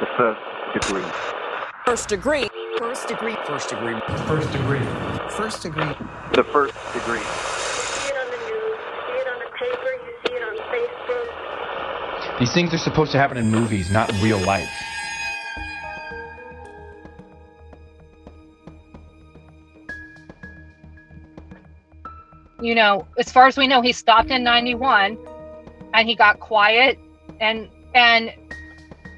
The first degree. First degree. First degree. First degree. First degree. First degree. The first degree. You see it on the news, you see it on the paper, you see it on Facebook. These things are supposed to happen in movies, not in real life. you know, as far as we know, he stopped in 91 and he got quiet and and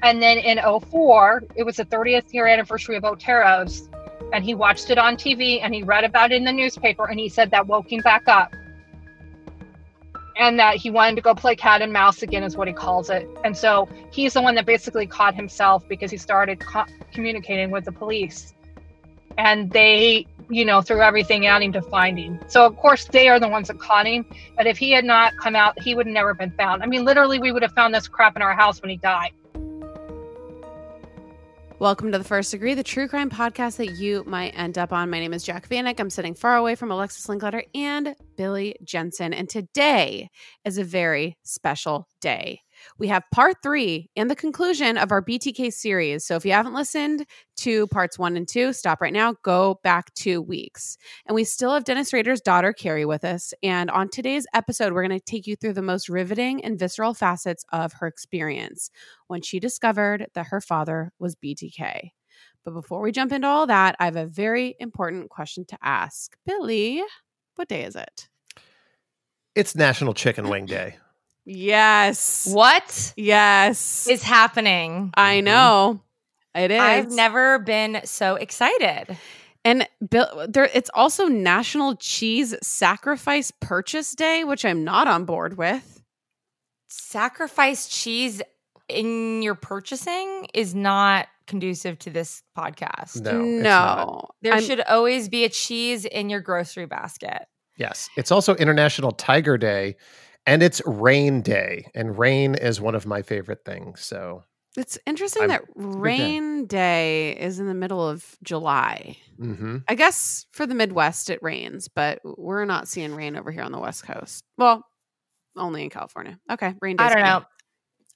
and then in 04, it was the 30th year anniversary of Otero's and he watched it on TV and he read about it in the newspaper and he said that woke him back up. And that he wanted to go play cat and mouse again, is what he calls it. And so he's the one that basically caught himself because he started co- communicating with the police. And they you know, threw everything at him to find him. So of course they are the ones that caught him. But if he had not come out, he would have never been found. I mean, literally, we would have found this crap in our house when he died. Welcome to the First Degree, the true crime podcast that you might end up on. My name is Jac Vanek. I'm sitting far away from Alexis Linkletter and Billy Jensen. And today is a very special day. We have part three and the conclusion of our BTK series. So if you haven't listened to parts one and two, stop right now, go back two weeks. And we still have Dennis Rader's daughter, Kerri, with us. And on today's episode, we're going to take you through the most riveting and visceral facets of her experience when she discovered that her father was BTK. But before we jump into all that, I have a very important question to ask. Billy, what day is it? It's National Chicken Wing Day. Yes. What Yes. is happening? I mm-hmm. know. It is. I've never been so excited. And Bill, there, it's also National Cheese Sacrifice Purchase Day, which I'm not on board with. Sacrifice cheese in your purchasing is not conducive to this podcast. No, no. There I'm- should always be a cheese in your grocery basket. Yes. It's also International Tiger Day and it's Rain Day. And rain is one of my favorite things. So, It's interesting I'm- that a big day. rain day is in the middle of July. hmm I guess for the Midwest it rains, but we're not seeing rain over here on the West Coast. Well, only in California. Okay, rain day. I don't know.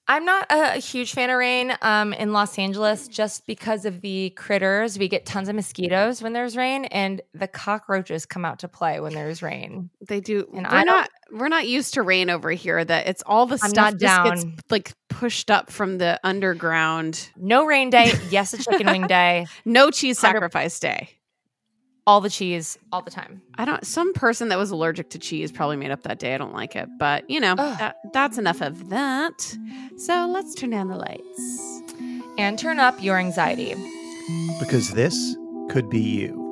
I'm not a, huge fan of rain um, in Los Angeles just because of the critters. We get tons of mosquitoes when there's rain, and the cockroaches come out to play when there's rain. They do. And we're I don't- We're not used to rain over here. That it's all the I'm stuff not just gets down. like pushed up from the underground. No rain day. Yes, a chicken wing day. No cheese sacrifice day. All the cheese, all the time. I don't. Some person that was allergic to cheese probably made up that day. I don't like it, but you know that, that's enough of that. So let's turn down the lights. And turn up your anxiety. because this could be you.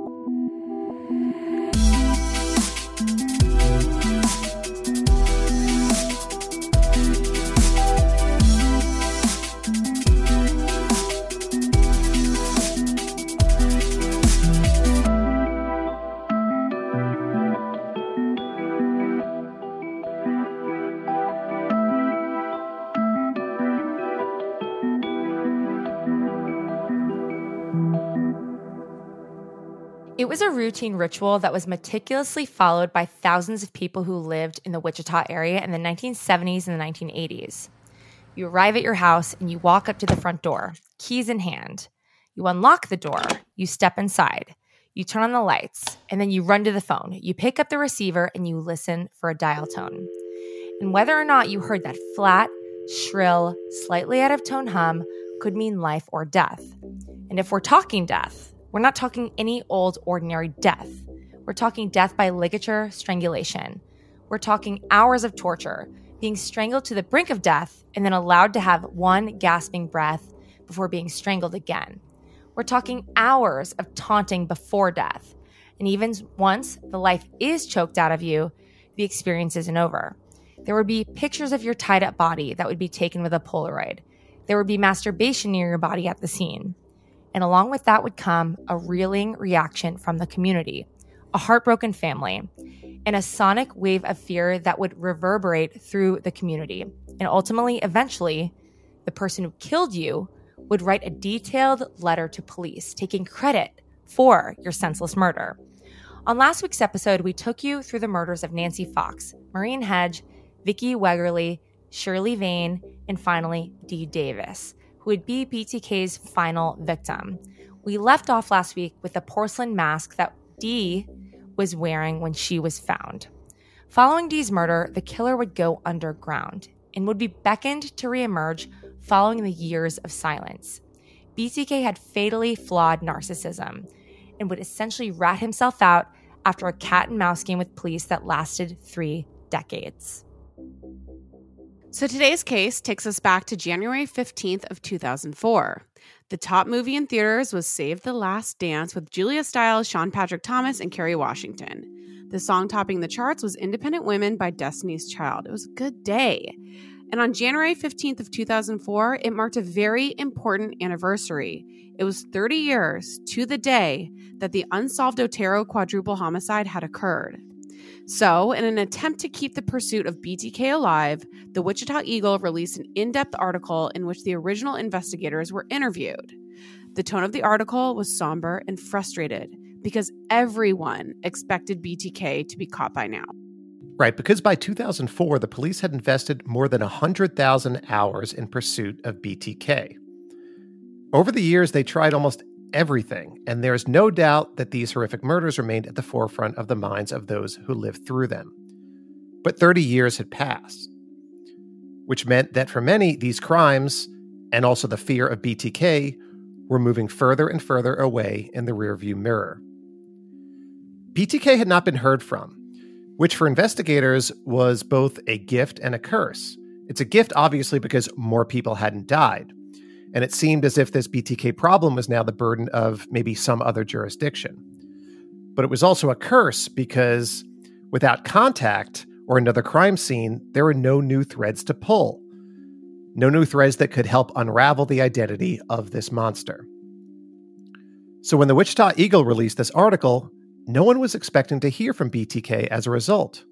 Routine ritual that was meticulously followed by thousands of people who lived in the Wichita area in the 1970s and the 1980s. You arrive at your house and you walk up to the front door, keys in hand. You unlock the door, you step inside, you turn on the lights, and then you run to the phone. You pick up the receiver and you listen for a dial tone. And whether or not you heard that flat, shrill, slightly out of tone hum could mean life or death. And if we're talking death, we're not talking any old ordinary death. We're talking death by ligature strangulation. We're talking hours of torture, being strangled to the brink of death and then allowed to have one gasping breath before being strangled again. We're talking hours of taunting before death. And even once the life is choked out of you, the experience isn't over. There would be pictures of your tied up body that would be taken with a Polaroid. There would be masturbation near your body at the scene. And along with that would come a reeling reaction from the community, a heartbroken family, and a sonic wave of fear that would reverberate through the community. And ultimately, eventually, the person who killed you would write a detailed letter to police taking credit for your senseless murder. On last week's episode, we took you through the murders of Nancy Fox, Marine Hedge, Vicky Wegerle, Shirley Vian, and finally, Dee Davis, who would be BTK's final victim. We left off last week with the porcelain mask that Dee was wearing when she was found. Following Dee's murder, the killer would go underground and would be beckoned to reemerge following the years of silence. BTK had fatally flawed narcissism and would essentially rat himself out after a cat and mouse game with police that lasted three decades. So today's case takes us back to January 15th of 2004. The top movie in theaters was Save the Last Dance with Julia Stiles, Sean Patrick Thomas, and Kerry Washington. The song topping the charts was Independent Women by Destiny's Child. It was a good day. And on January 15th of 2004, it marked a very important anniversary. It was 30 years to the day that the unsolved Otero quadruple homicide had occurred. So, in an attempt to keep the pursuit of BTK alive, the Wichita Eagle released an in depth article in which the original investigators were interviewed. The tone of the article was somber and frustrated because everyone expected BTK to be caught by now. Right, because by 2004, the police had invested more than 100,000 hours in pursuit of BTK. Over the years, they tried almost everything, and there's no doubt that these horrific murders remained at the forefront of the minds of those who lived through them. But 30 years had passed, which meant that for many, these crimes, and also the fear of BTK, were moving further and further away in the rearview mirror. BTK had not been heard from, which for investigators was both a gift and a curse. It's a gift, obviously, because more people hadn't died. And it seemed as if this BTK problem was now the burden of maybe some other jurisdiction. But it was also a curse because without contact or another crime scene, there were no new threads to pull. No new threads that could help unravel the identity of this monster. So when the Wichita Eagle released this article, no one was expecting to hear from BTK as a result.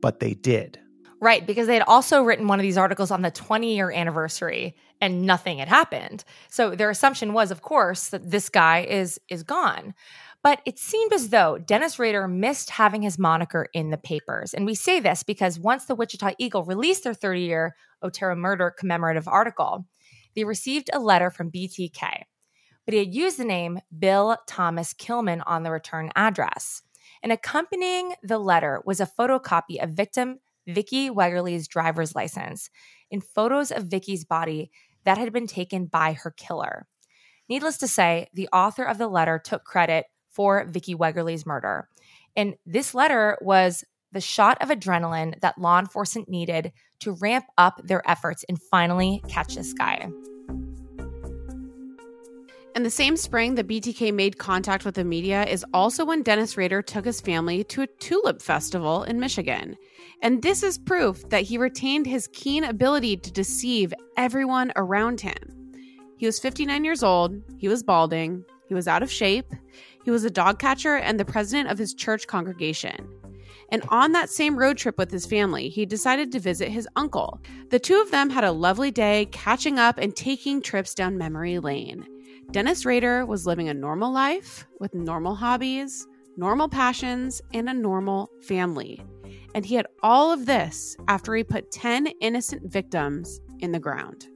But they did. Right, because they had also written one of these articles on the 20 year anniversary and nothing had happened. So their assumption was, of course, that this guy is is gone. But it seemed as though Dennis Rader missed having his moniker in the papers. And we say this because once the Wichita Eagle released their 30 year Otero murder commemorative article, they received a letter from BTK. But he had used the name Bill Thomas Kilman on the return address. And accompanying the letter was a photocopy of victim Vicky Wegerle's driver's license and photos of Vicky's body that had been taken by her killer. Needless to say, the author of the letter took credit for Vicky Wegerle's murder. And this letter was the shot of adrenaline that law enforcement needed to ramp up their efforts and finally catch this guy. In the same spring the BTK made contact with the media is also when Dennis Rader took his family to a tulip festival in Michigan. And this is proof that he retained his keen ability to deceive everyone around him. He was 59 years old, he was balding, he was out of shape, he was a dog catcher and the president of his church congregation. And on that same road trip with his family, he decided to visit his uncle. The two of them had a lovely day catching up and taking trips down memory lane. Dennis Rader was living a normal life with normal hobbies, normal passions, and a normal family. And he had all of this after he put 10 innocent victims in the ground.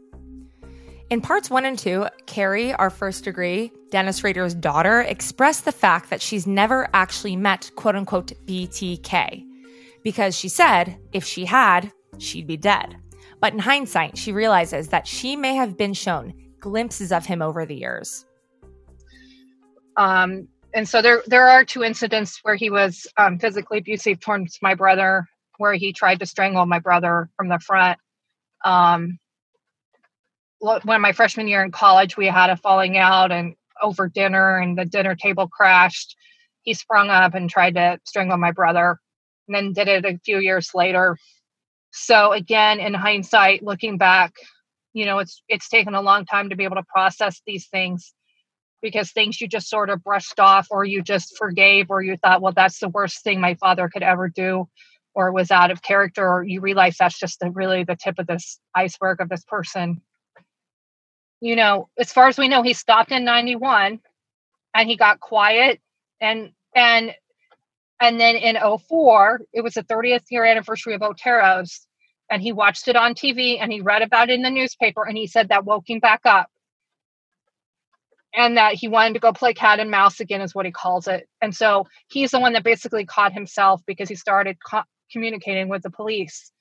In parts one and two, Kerri, our first degree, Dennis Rader's daughter, expressed the fact that she's never actually met quote unquote BTK because she said if she had, she'd be dead. But in hindsight, she realizes that she may have been shown glimpses of him over the years. Um, and so there there are two incidents where he was um, physically abusive towards my brother, where he tried to strangle my brother from the front. Um, when my freshman year in college, we had a falling out and over dinner, and the dinner table crashed. He sprung up and tried to strangle my brother, and then did it a few years later. So again, in hindsight, looking back, you know it's it's taken a long time to be able to process these things because things you just sort of brushed off or you just forgave or you thought well that's the worst thing my father could ever do or was out of character or you realize that's just the, really the tip of this iceberg of this person. You know as far as we know he stopped in 91 and he got quiet and and and then in 04 it was the 30th year anniversary of otero's and he watched it on TV and he read about it in the newspaper and he said that woke him back up and that he wanted to go play cat and mouse again is what he calls it. And so he's the one that basically caught himself because he started co- communicating with the police.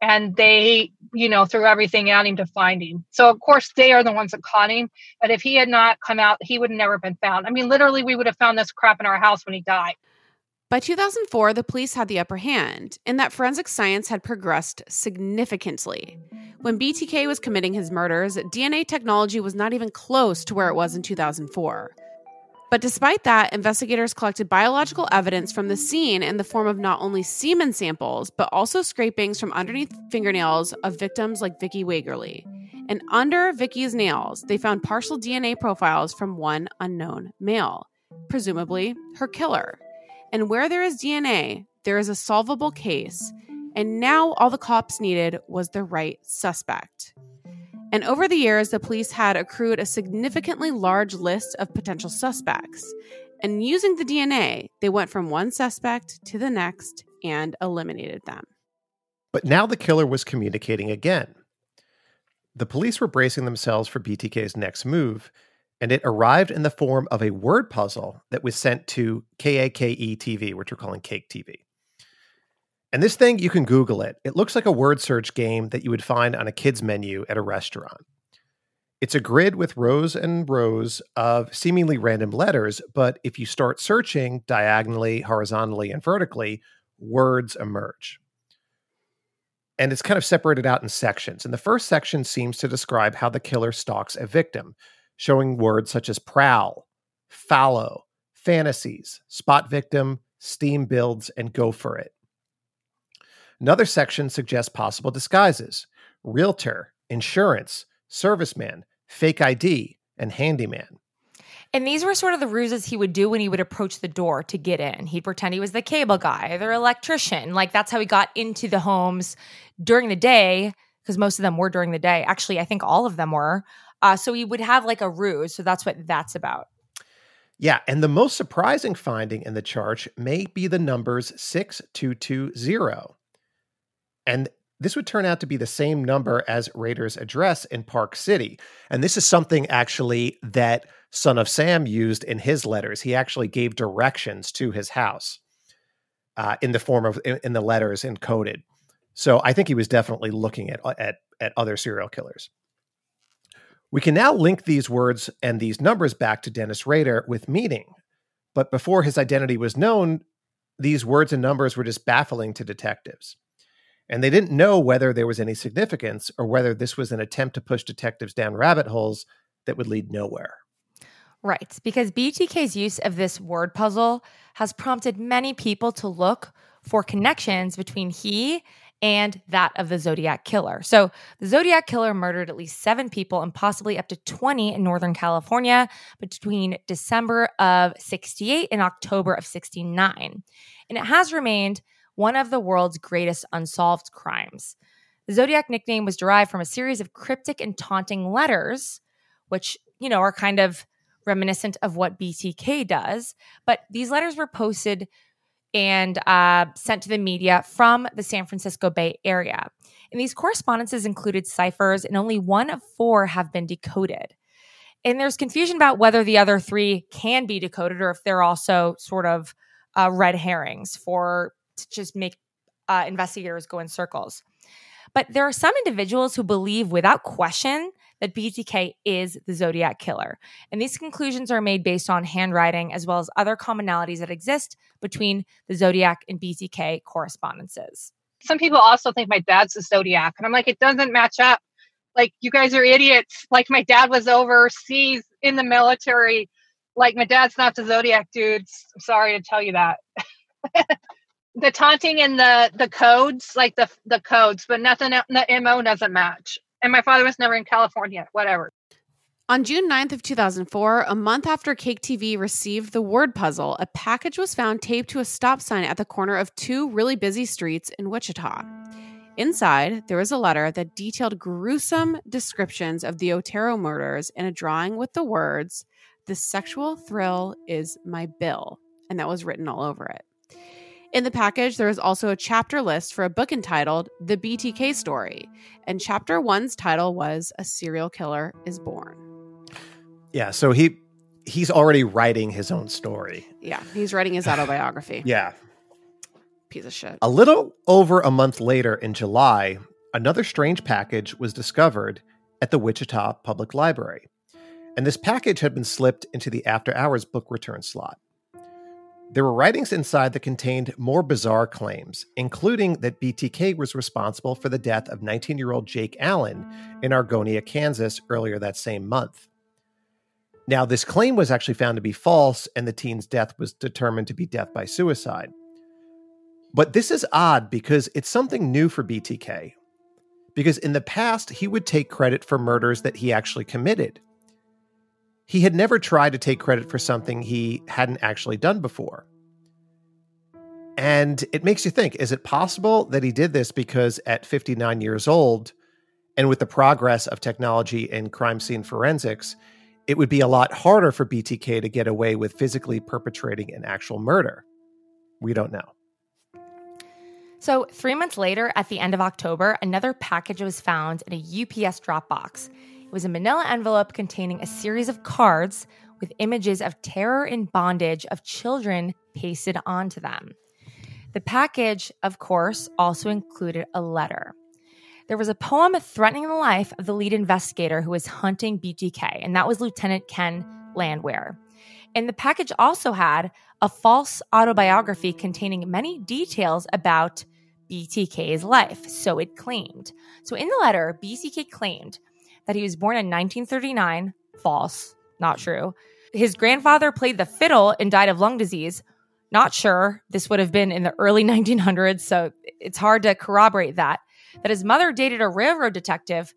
And they you know threw everything at him to find him. So of course they are the ones that caught him. But if he had not come out he would have never been found. I mean literally we would have found this crap in our house when he died By 2004, the police had the upper hand in that forensic science had progressed significantly. When BTK was committing his murders, DNA technology was not even close to where it was in 2004. But despite that, investigators collected biological evidence from the scene in the form of not only semen samples, but also scrapings from underneath fingernails of victims like Vicky Wegerle. And under Vicky's nails, they found partial DNA profiles from one unknown male, presumably her killer. And where there is DNA, there is a solvable case. And now all the cops needed was the right suspect. And over the years, the police had accrued a significantly large list of potential suspects. And using the DNA, they went from one suspect to the next and eliminated them. But now the killer was communicating again. The police were bracing themselves for BTK's next move, and it arrived in the form of a word puzzle that was sent to KAKE TV, which we're calling Cake TV. And this thing, you can Google it. It looks like a word search game that you would find on a kid's menu at a restaurant. It's a grid with rows and rows of seemingly random letters, but if you start searching diagonally, horizontally, and vertically, words emerge. And it's kind of separated out in sections. And the first section seems to describe how the killer stalks a victim, showing words such as prowl, fallow, fantasies, spot victim, steam builds, and go for it. Another section suggests possible disguises realtor, insurance, serviceman, fake ID, and handyman. And these were sort of the ruses he would do when he would approach the door to get in. He'd pretend he was the cable guy, the electrician. Like that's how he got into the homes during the day, because most of them were during the day. Actually, I think all of them were. Uh, so he would have like a ruse. So that's what that's about. Yeah, and the most surprising finding in the charge may be the numbers 6220. And this would turn out to be the same number as Rader's address in Park City. And this is something actually that Son of Sam used in his letters. He actually gave directions to his house uh, in the form of in, in the letters encoded. So I think he was definitely looking at at at other serial killers. We can now link these words and these numbers back to Dennis Rader with meaning. But before his identity was known, these words and numbers were just baffling to detectives. And they didn't know whether there was any significance or whether this was an attempt to push detectives down rabbit holes that would lead nowhere. Right, because BTK's use of this word puzzle has prompted many people to look for connections between he and that of the Zodiac Killer. So, the Zodiac Killer murdered at least seven people and possibly up to 20 in Northern California between December of 68 and October of 69. And it has remained one of the world's greatest unsolved crimes. The Zodiac nickname was derived from a series of cryptic and taunting letters, which, you know, are kind of reminiscent of what BTK does. But these letters were posted and uh, sent to the media from the San Francisco Bay Area. And these correspondences included ciphers, and only one of four have been decoded. And there's confusion about whether the other three can be decoded or if they're also sort of uh, red herrings for to just make uh, investigators go in circles. But there are some individuals who believe without question that BTK is the Zodiac killer. And these conclusions are made based on handwriting as well as other commonalities that exist between the Zodiac and BTK correspondences. Some people also think my dad's the Zodiac. And I'm like, it doesn't match up. Like, you guys are idiots. Like, my dad was overseas in the military. Like, my dad's not the Zodiac dudes. I'm sorry to tell you that. the taunting and the the codes, like the the codes, but nothing. The mo doesn't match. And my father was never in California. Whatever. On June 9th of 2004, a month after Cake TV received the word puzzle, a package was found taped to a stop sign at the corner of two really busy streets in Wichita. Inside, there was a letter that detailed gruesome descriptions of the Otero murders and a drawing with the words, The sexual thrill is my bill. And that was written all over it. In the package, there is also a chapter list for a book entitled The BTK Story, and chapter one's title was A Serial Killer is Born. Yeah, so he he's already writing his own story. Yeah, he's writing his autobiography. Yeah. Piece of shit. A little over a month later in July, another strange package was discovered at the Wichita Public Library. And this package had been slipped into the after hours book return slot. There were writings inside that contained more bizarre claims, including that BTK was responsible for the death of 19 year old Jake Allen in Argonia, Kansas, earlier that same month. Now, this claim was actually found to be false, and the teen's death was determined to be death by suicide. But this is odd because it's something new for BTK. Because in the past, he would take credit for murders that he actually committed he had never tried to take credit for something he hadn't actually done before. And it makes you think is it possible that he did this because at 59 years old, and with the progress of technology in crime scene forensics, it would be a lot harder for BTK to get away with physically perpetrating an actual murder? We don't know. So, three months later, at the end of October, another package was found in a UPS drop box it was a manila envelope containing a series of cards with images of terror and bondage of children pasted onto them. The package, of course, also included a letter. There was a poem threatening the life of the lead investigator who was hunting BTK, and that was Lieutenant Ken Landwehr. And the package also had a false autobiography containing many details about BTK's life, so it claimed. So in the letter, BTK claimed that he was born in 1939. False, not true. His grandfather played the fiddle and died of lung disease. Not sure. This would have been in the early 1900s, so it's hard to corroborate that. That his mother dated a railroad detective.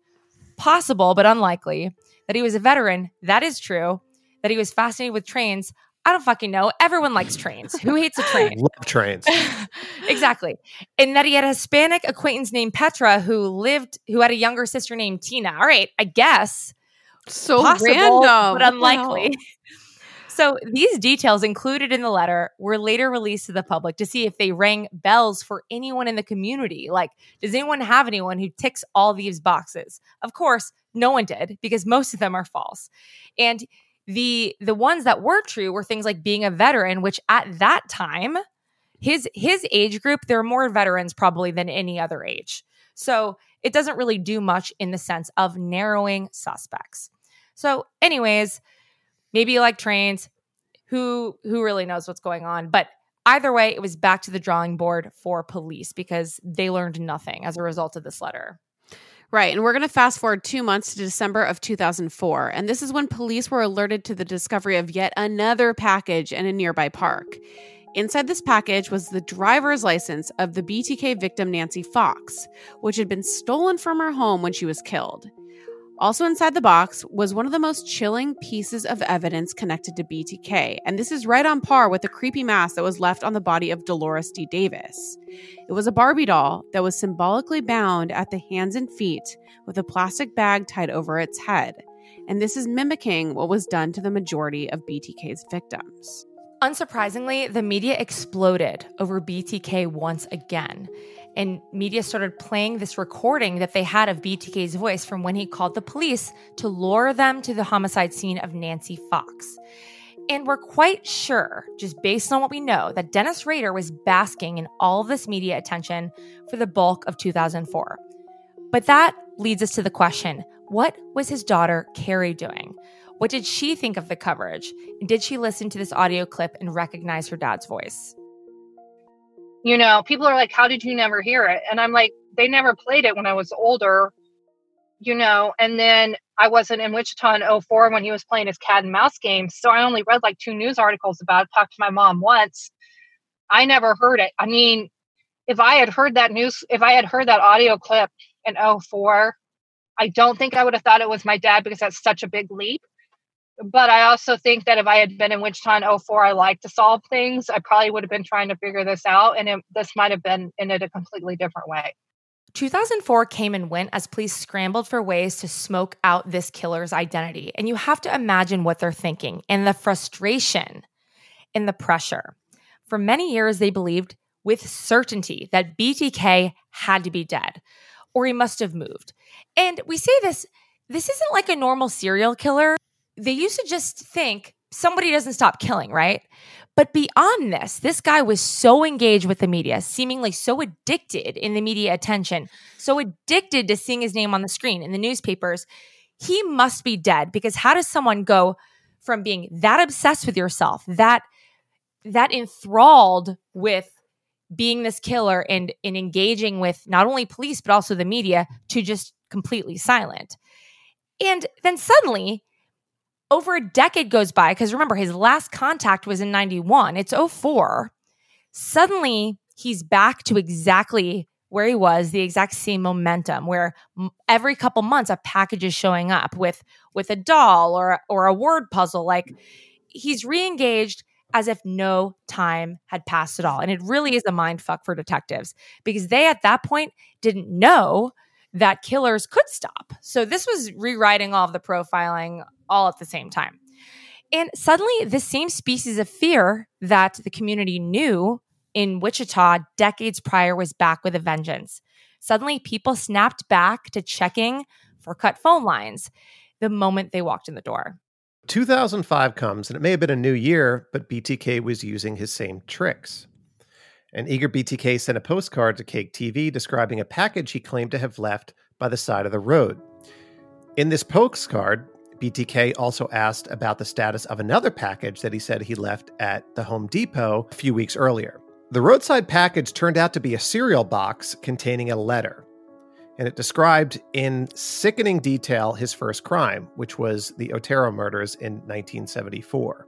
Possible, but unlikely. That he was a veteran. That is true. That he was fascinated with trains. I don't fucking know. Everyone likes trains. Who hates a train? Love trains. exactly. And that he had a Hispanic acquaintance named Petra who lived, who had a younger sister named Tina. All right, I guess. So Possible, random, but unlikely. hell? So these details included in the letter were later released to the public to see if they rang bells for anyone in the community. Like, does anyone have anyone who ticks all these boxes? Of course, no one did because most of them are false. And the the ones that were true were things like being a veteran, which at that time, his his age group, there are more veterans probably than any other age. So it doesn't really do much in the sense of narrowing suspects. So, anyways, maybe you like trains. Who who really knows what's going on? But either way, it was back to the drawing board for police because they learned nothing as a result of this letter. Right. And we're going to fast forward two months to December of 2004. And this is when police were alerted to the discovery of yet another package in a nearby park. Inside this package was the driver's license of the BTK victim, Nancy Fox, which had been stolen from her home when she was killed. Also inside the box was one of the most chilling pieces of evidence connected to BTK, and this is right on par with the creepy mask that was left on the body of Dolores D. Davis. It was a Barbie doll that was symbolically bound at the hands and feet with a plastic bag tied over its head, and this is mimicking what was done to the majority of BTK's victims. Unsurprisingly, the media exploded over BTK once again. And media started playing this recording that they had of BTK's voice from when he called the police to lure them to the homicide scene of Nancy Fox. And we're quite sure, just based on what we know, that Dennis Rader was basking in all of this media attention for the bulk of 2004. But that leads us to the question what was his daughter, Kerri, doing? What did she think of the coverage? And did she listen to this audio clip and recognize her dad's voice? You know, people are like, How did you never hear it? And I'm like, They never played it when I was older, you know, and then I wasn't in Wichita in 04 when he was playing his cat and mouse game. So I only read like two news articles about it, talked to my mom once. I never heard it. I mean, if I had heard that news, if I had heard that audio clip in 04, I don't think I would have thought it was my dad because that's such a big leap but I also think that if I had been in Wichita in 04, I like to solve things. I probably would have been trying to figure this out, and it, this might have been in it a completely different way. 2004 came and went as police scrambled for ways to smoke out this killer's identity. And you have to imagine what they're thinking and the frustration and the pressure. For many years, they believed with certainty that BTK had to be dead or he must have moved. And we say this this isn't like a normal serial killer. They used to just think somebody doesn't stop killing, right? But beyond this, this guy was so engaged with the media, seemingly so addicted in the media attention, so addicted to seeing his name on the screen in the newspapers. He must be dead because how does someone go from being that obsessed with yourself, that that enthralled with being this killer and in engaging with not only police but also the media to just completely silent. And then suddenly over a decade goes by because remember his last contact was in 91 it's 04 suddenly he's back to exactly where he was the exact same momentum where every couple months a package is showing up with with a doll or or a word puzzle. Like he's re-engaged as if no time had passed at all. And it really is a mind fuck for detectives because they at that point didn't know that killers could stop. So this was rewriting all of the profiling all at the same time. And suddenly, the same species of fear that the community knew in Wichita decades prior was back with a vengeance. Suddenly, people snapped back to checking for cut phone lines the moment they walked in the door. 2005 comes, and it may have been a new year, but BTK was using his same tricks. An eager BTK sent a postcard to Cake TV describing a package he claimed to have left by the side of the road. In this postcard, BTK also asked about the status of another package that he said he left at the Home Depot a few weeks earlier. The roadside package turned out to be a cereal box containing a letter, and it described in sickening detail his first crime, which was the Otero murders in 1974.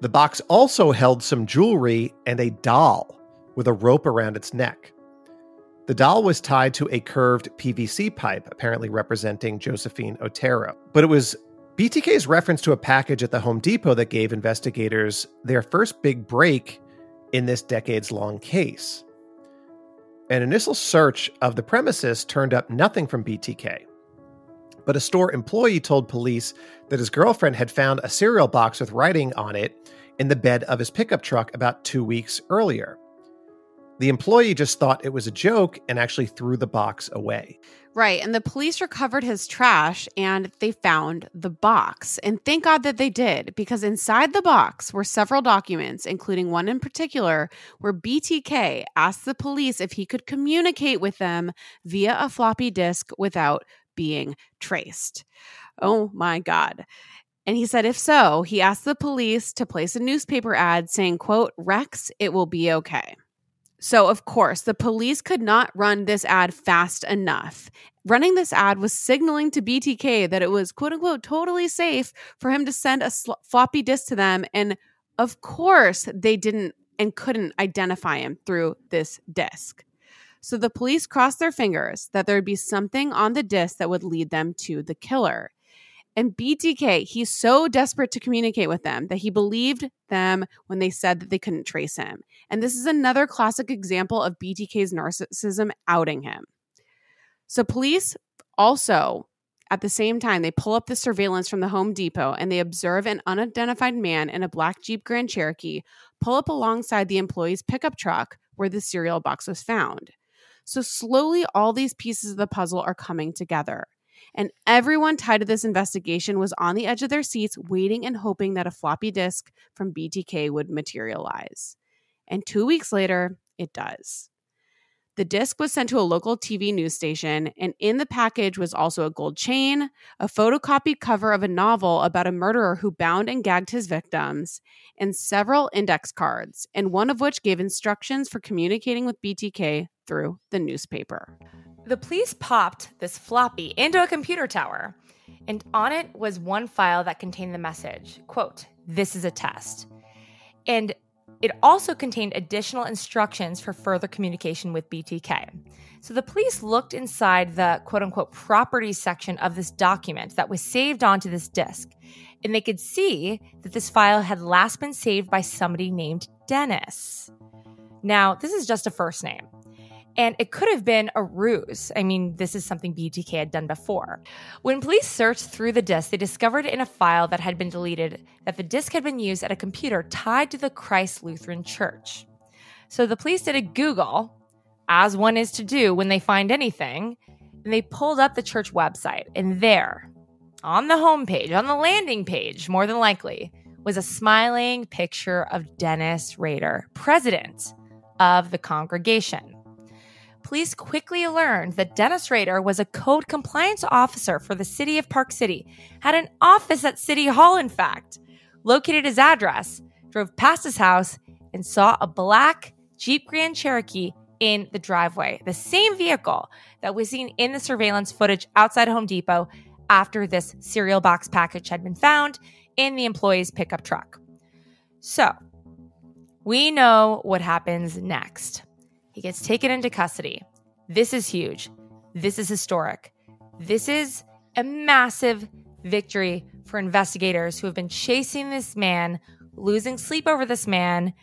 The box also held some jewelry and a doll with a rope around its neck. The doll was tied to a curved PVC pipe, apparently representing Josephine Otero. But it was BTK's reference to a package at the Home Depot that gave investigators their first big break in this decades long case. An initial search of the premises turned up nothing from BTK. But a store employee told police that his girlfriend had found a cereal box with writing on it in the bed of his pickup truck about two weeks earlier. The employee just thought it was a joke and actually threw the box away. Right. And the police recovered his trash and they found the box. And thank God that they did, because inside the box were several documents, including one in particular where BTK asked the police if he could communicate with them via a floppy disk without being traced. Oh my God. And he said if so, he asked the police to place a newspaper ad saying, quote, Rex, it will be okay. So, of course, the police could not run this ad fast enough. Running this ad was signaling to BTK that it was, quote unquote, totally safe for him to send a sl- floppy disk to them. And of course, they didn't and couldn't identify him through this disk. So the police crossed their fingers that there would be something on the disk that would lead them to the killer. And BTK, he's so desperate to communicate with them that he believed them when they said that they couldn't trace him. And this is another classic example of BTK's narcissism outing him. So, police also, at the same time, they pull up the surveillance from the Home Depot and they observe an unidentified man in a black Jeep Grand Cherokee pull up alongside the employee's pickup truck where the cereal box was found. So, slowly, all these pieces of the puzzle are coming together. And everyone tied to this investigation was on the edge of their seats, waiting and hoping that a floppy disk from BTK would materialize. And two weeks later, it does. The disc was sent to a local TV news station, and in the package was also a gold chain, a photocopied cover of a novel about a murderer who bound and gagged his victims, and several index cards, and one of which gave instructions for communicating with BTK through the newspaper. The police popped this floppy into a computer tower, and on it was one file that contained the message quote, This is a test. And it also contained additional instructions for further communication with BTK. So the police looked inside the quote unquote property section of this document that was saved onto this disk, and they could see that this file had last been saved by somebody named Dennis. Now, this is just a first name. And it could have been a ruse. I mean, this is something BTK had done before. When police searched through the disk, they discovered in a file that had been deleted that the disk had been used at a computer tied to the Christ Lutheran Church. So the police did a Google, as one is to do when they find anything, and they pulled up the church website. And there, on the homepage, on the landing page, more than likely, was a smiling picture of Dennis Rader, president of the congregation. Police quickly learned that Dennis Rader was a code compliance officer for the city of Park City, had an office at City Hall, in fact, located his address, drove past his house, and saw a black Jeep Grand Cherokee in the driveway, the same vehicle that was seen in the surveillance footage outside Home Depot after this cereal box package had been found in the employee's pickup truck. So, we know what happens next. He gets taken into custody. This is huge. This is historic. This is a massive victory for investigators who have been chasing this man, losing sleep over this man,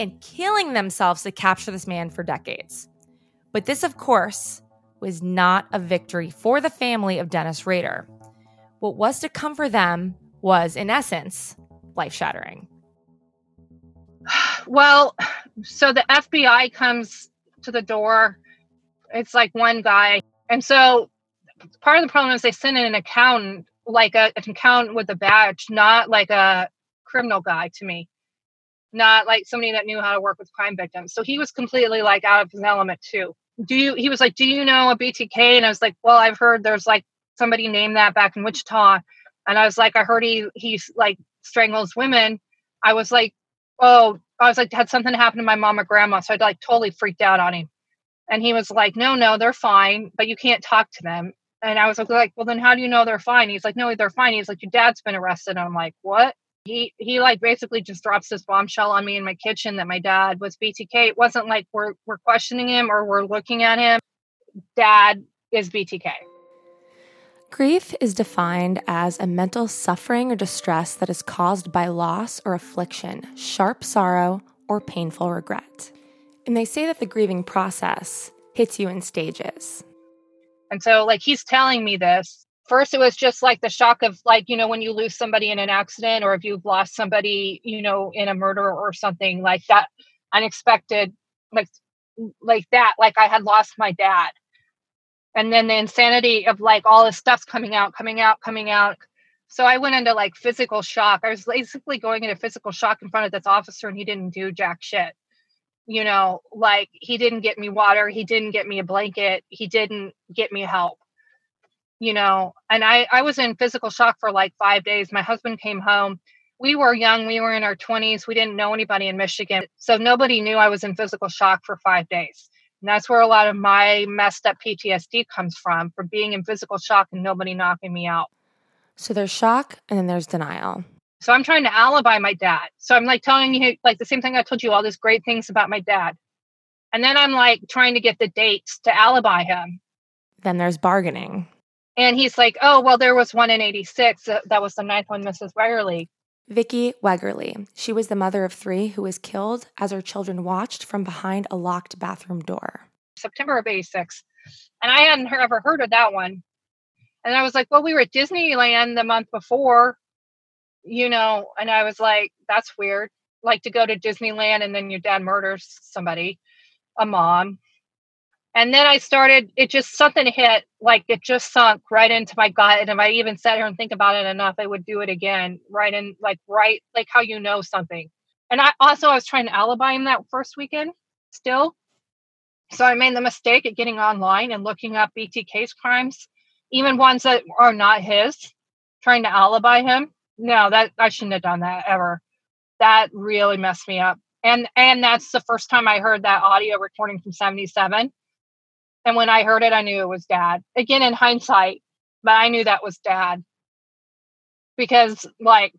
and killing themselves to capture this man for decades. But this, of course, was not a victory for the family of Dennis Rader. What was to come for them was, in essence, life shattering. Well, so the FBI comes to the door. It's like one guy. And so part of the problem is they send in an accountant, like a, an accountant with a badge, not like a criminal guy to me, not like somebody that knew how to work with crime victims. So he was completely like out of his element too. Do you, he was like, Do you know a BTK? And I was like, Well, I've heard there's like somebody named that back in Wichita. And I was like, I heard he, he's like strangles women. I was like, Oh, I was like, had something happen to my mom or grandma. So I'd like totally freaked out on him. And he was like, no, no, they're fine, but you can't talk to them. And I was like, well, then how do you know they're fine? He's like, no, they're fine. He's like, your dad's been arrested. And I'm like, what? He he like basically just drops this bombshell on me in my kitchen that my dad was BTK. It wasn't like we're we're questioning him or we're looking at him. Dad is BTK. Grief is defined as a mental suffering or distress that is caused by loss or affliction, sharp sorrow, or painful regret. And they say that the grieving process hits you in stages. And so, like, he's telling me this. First, it was just like the shock of, like, you know, when you lose somebody in an accident or if you've lost somebody, you know, in a murder or something like that unexpected, like, like that. Like, I had lost my dad and then the insanity of like all this stuff's coming out coming out coming out. So i went into like physical shock. I was basically going into physical shock in front of this officer and he didn't do jack shit. You know like he didn't get me water he didn't get me a blanket he didn't get me help. You know and i i was in physical shock for like 5 days. My husband came home. We were young we were in our 20s we didn't know anybody in michigan so nobody knew i was in physical shock for 5 days and that's where a lot of my messed up PTSD comes from, from being in physical shock and nobody knocking me out. So there's shock and then there's denial. So I'm trying to alibi my dad. So I'm like telling you, like the same thing I told you, all these great things about my dad. And then I'm like trying to get the dates to alibi him. Then there's bargaining. And he's like, oh, well, there was one in 86. Uh, that was the ninth one, Mrs. Wegerle. Vicki Wegerle. She was the mother of three who was killed as her children watched from behind a locked bathroom door. September of 86. And I hadn't ever heard of that one. And I was like, well, we were at Disneyland the month before, you know, and I was like, that's weird. Like to go to Disneyland and then your dad murders somebody, a mom. And then I started, it just something hit, like it just sunk right into my gut. And if I even sat here and think about it enough, I would do it again, right in, like, right, like how you know something. And I also, I was trying to alibi him that first weekend still. So I made the mistake of getting online and looking up BTK's crimes, even ones that are not his, trying to alibi him. No, that I shouldn't have done that ever. That really messed me up. And and that's the first time I heard that audio recording from 77 and when I heard it, I knew it was dad. Again, in hindsight, but I knew that was dad. Because, like,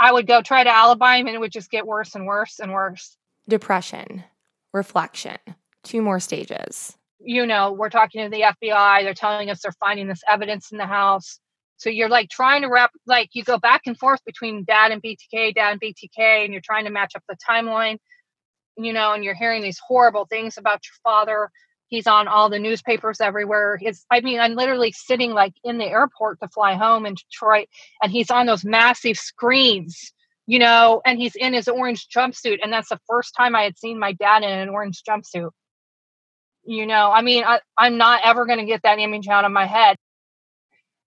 I would go try to alibi him and it would just get worse and worse and worse. Depression, reflection, two more stages. You know, we're talking to the FBI. They're telling us they're finding this evidence in the house. So you're like trying to wrap, like, you go back and forth between dad and BTK, dad and BTK, and you're trying to match up the timeline, you know, and you're hearing these horrible things about your father he's on all the newspapers everywhere his i mean i'm literally sitting like in the airport to fly home in detroit and he's on those massive screens you know, and he's in his orange jumpsuit. And that's the first time I had seen my dad in an orange jumpsuit. You know, I mean, I, I'm not ever going to get that image out of my head.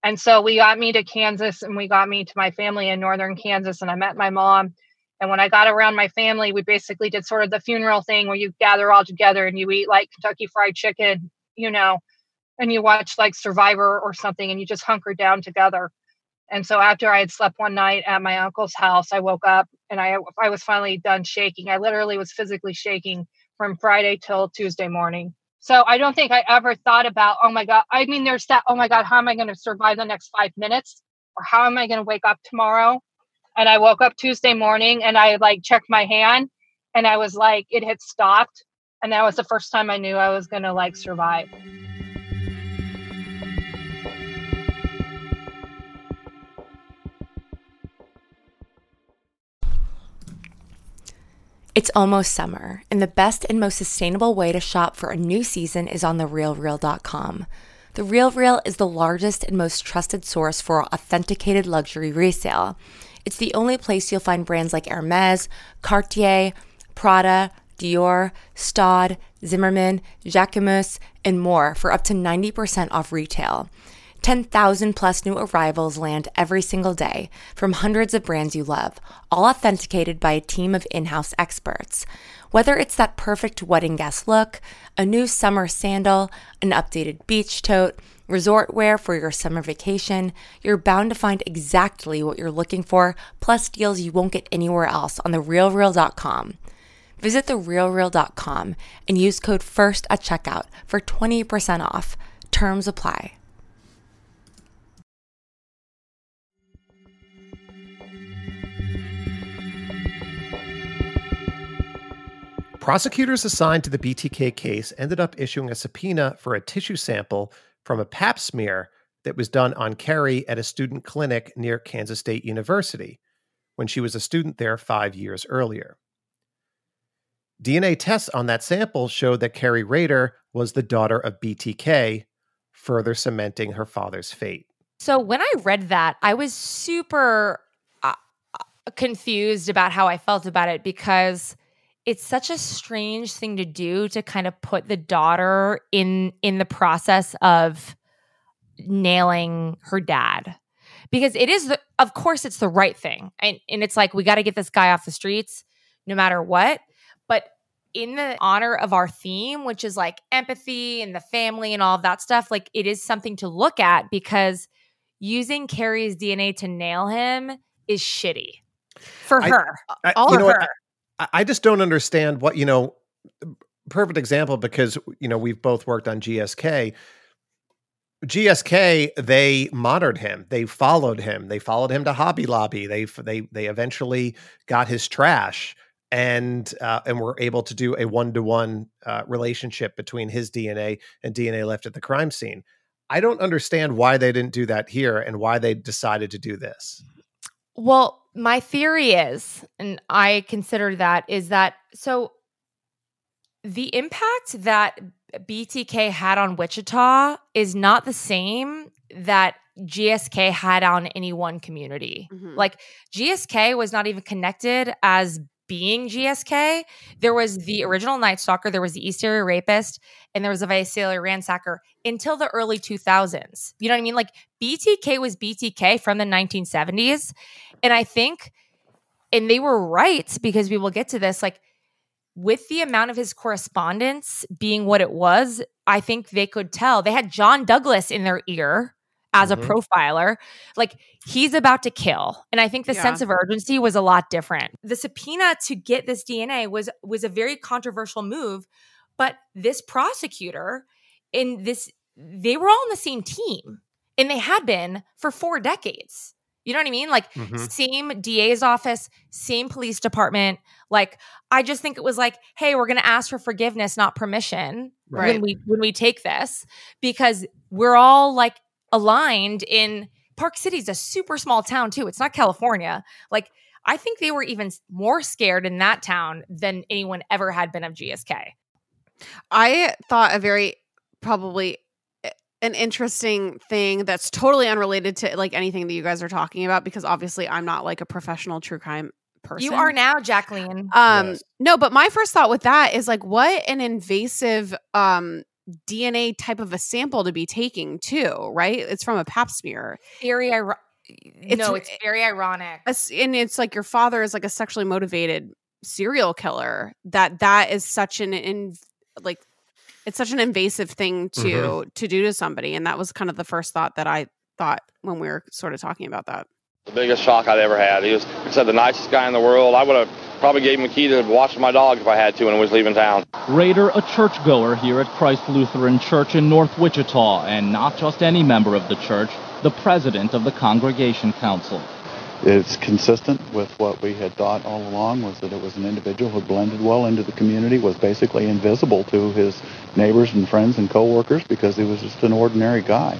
And so we got me to Kansas and we got me to my family in northern Kansas. And I met my mom. And when I got around my family, we basically did sort of the funeral thing where you gather all together and you eat like Kentucky Fried Chicken, you know, and you watch like Survivor or something and you just hunker down together. And so after I had slept one night at my uncle's house, I woke up and I I was finally done shaking. I literally was physically shaking from Friday till Tuesday morning. So I don't think I ever thought about, oh my God. I mean, there's that, oh my God, how am I going to survive the next five minutes? Or how am I going to wake up tomorrow? And I woke up Tuesday morning and I like checked my hand and I was like, it had stopped. And that was the first time I knew I was going to like survive. It's almost summer, and the best and most sustainable way to shop for a new season is on therealreal.com. The Real Real is the largest and most trusted source for authenticated luxury resale. It's the only place you'll find brands like Hermes, Cartier, Prada, Dior, Staud, Zimmermann, Jacquemus, and more for up to 90% off retail. 10,000 plus new arrivals land every single day from hundreds of brands you love, all authenticated by a team of in house experts. Whether it's that perfect wedding guest look, a new summer sandal, an updated beach tote, resort wear for your summer vacation, you're bound to find exactly what you're looking for, plus deals you won't get anywhere else on therealreal.com. Visit therealreal.com and use code FIRST at checkout for 20% off. Terms apply. Prosecutors assigned to the BTK case ended up issuing a subpoena for a tissue sample from a pap smear that was done on Kerri at a student clinic near Kansas State University when she was a student there five years earlier. DNA tests on that sample showed that Kerri Rader was the daughter of BTK, further cementing her father's fate. So when I read that, I was super uh, confused about how I felt about it because it's such a strange thing to do to kind of put the daughter in in the process of nailing her dad. Because it is the, of course it's the right thing. And, and it's like we got to get this guy off the streets no matter what. But in the honor of our theme which is like empathy and the family and all of that stuff like it is something to look at because using Kerri's dna to nail him is shitty. For her. I- all of know what? I just don't understand what, you know, perfect example because, you know, we've both worked on GSK. GSK, they monitored him. They followed him. They followed him to Hobby Lobby. They they they eventually got his trash and uh, and were able to do a one to one relationship between his DNA and DNA left at the crime scene. I don't understand why they didn't do that here and why they decided to do this. Well, my theory is, and I consider that, is that so the impact that BTK had on Wichita is not the same that GSK had on any one community. Mhm. Like GSK was not even connected as being GSK. There was the original Night Stalker, there was the East Area Rapist, and there was a Visalia Ransacker until the early 2000s. You know what I mean? Like BTK was BTK from the 1970s. And I think, and they were right because we will get to this, like with the amount of his correspondence being what it was, I think they could tell. They had John Douglas in their ear as Mhm. a profiler. Like he's about to kill. And I think the Yeah. sense of urgency was a lot different. The subpoena to get this DNA was was a very controversial move, but this prosecutor in this they were all on the same team and they had been for 4 decades. You know what I mean? Like Mhm. same DA's office, same police department. Like I just think it was like, hey, we're going to ask for forgiveness, not permission Right. when we when we take this because we're all like aligned in Park City's a super small town too. It's not California. Like I think they were even more scared in that town than anyone ever had been of GSK. I thought a very probably an interesting thing that's totally unrelated to like anything that you guys are talking about because obviously I'm not like a professional true crime person. You are now, Jacqueline. Um, Yes. no, but my first thought with that is like, what an invasive um DNA type of a sample to be taking too, right? It's from a pap smear. Very ironic. It's- No, it's very ironic. As- And it's like your father is like a sexually motivated serial killer. That that is such an in like it's such an invasive thing to Mhm. to do to somebody. And that was kind of the first thought that I thought when we were sort of talking about that. The biggest shock I'd ever had. He was, like I said, the nicest guy in the world. I would have probably gave him a key to watch my dog if I had to when I was leaving town. Rader, a churchgoer here at Christ Lutheran Church in North Wichita, and not just any member of the church, the president of the Congregation Council. It's consistent with what we had thought all along was that it was an individual who blended well into the community, was basically invisible to his neighbors and friends and coworkers because he was just an ordinary guy.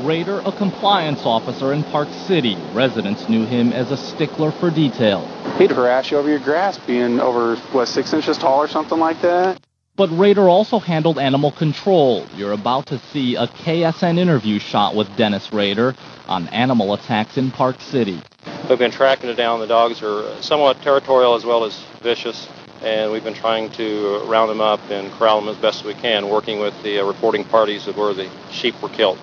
Rader, a compliance officer in Park City. Residents knew him as a stickler for detail. He'd harass you over your grass being over, what, six inches tall or something like that? But Rader also handled animal control. You're about to see a KSN interview shot with Dennis Rader on animal attacks in Park City. We've been tracking it down. The dogs are somewhat territorial as well as vicious, and we've been trying to round them up and corral them as best we can, working with the uh, reporting parties of where the sheep were killed.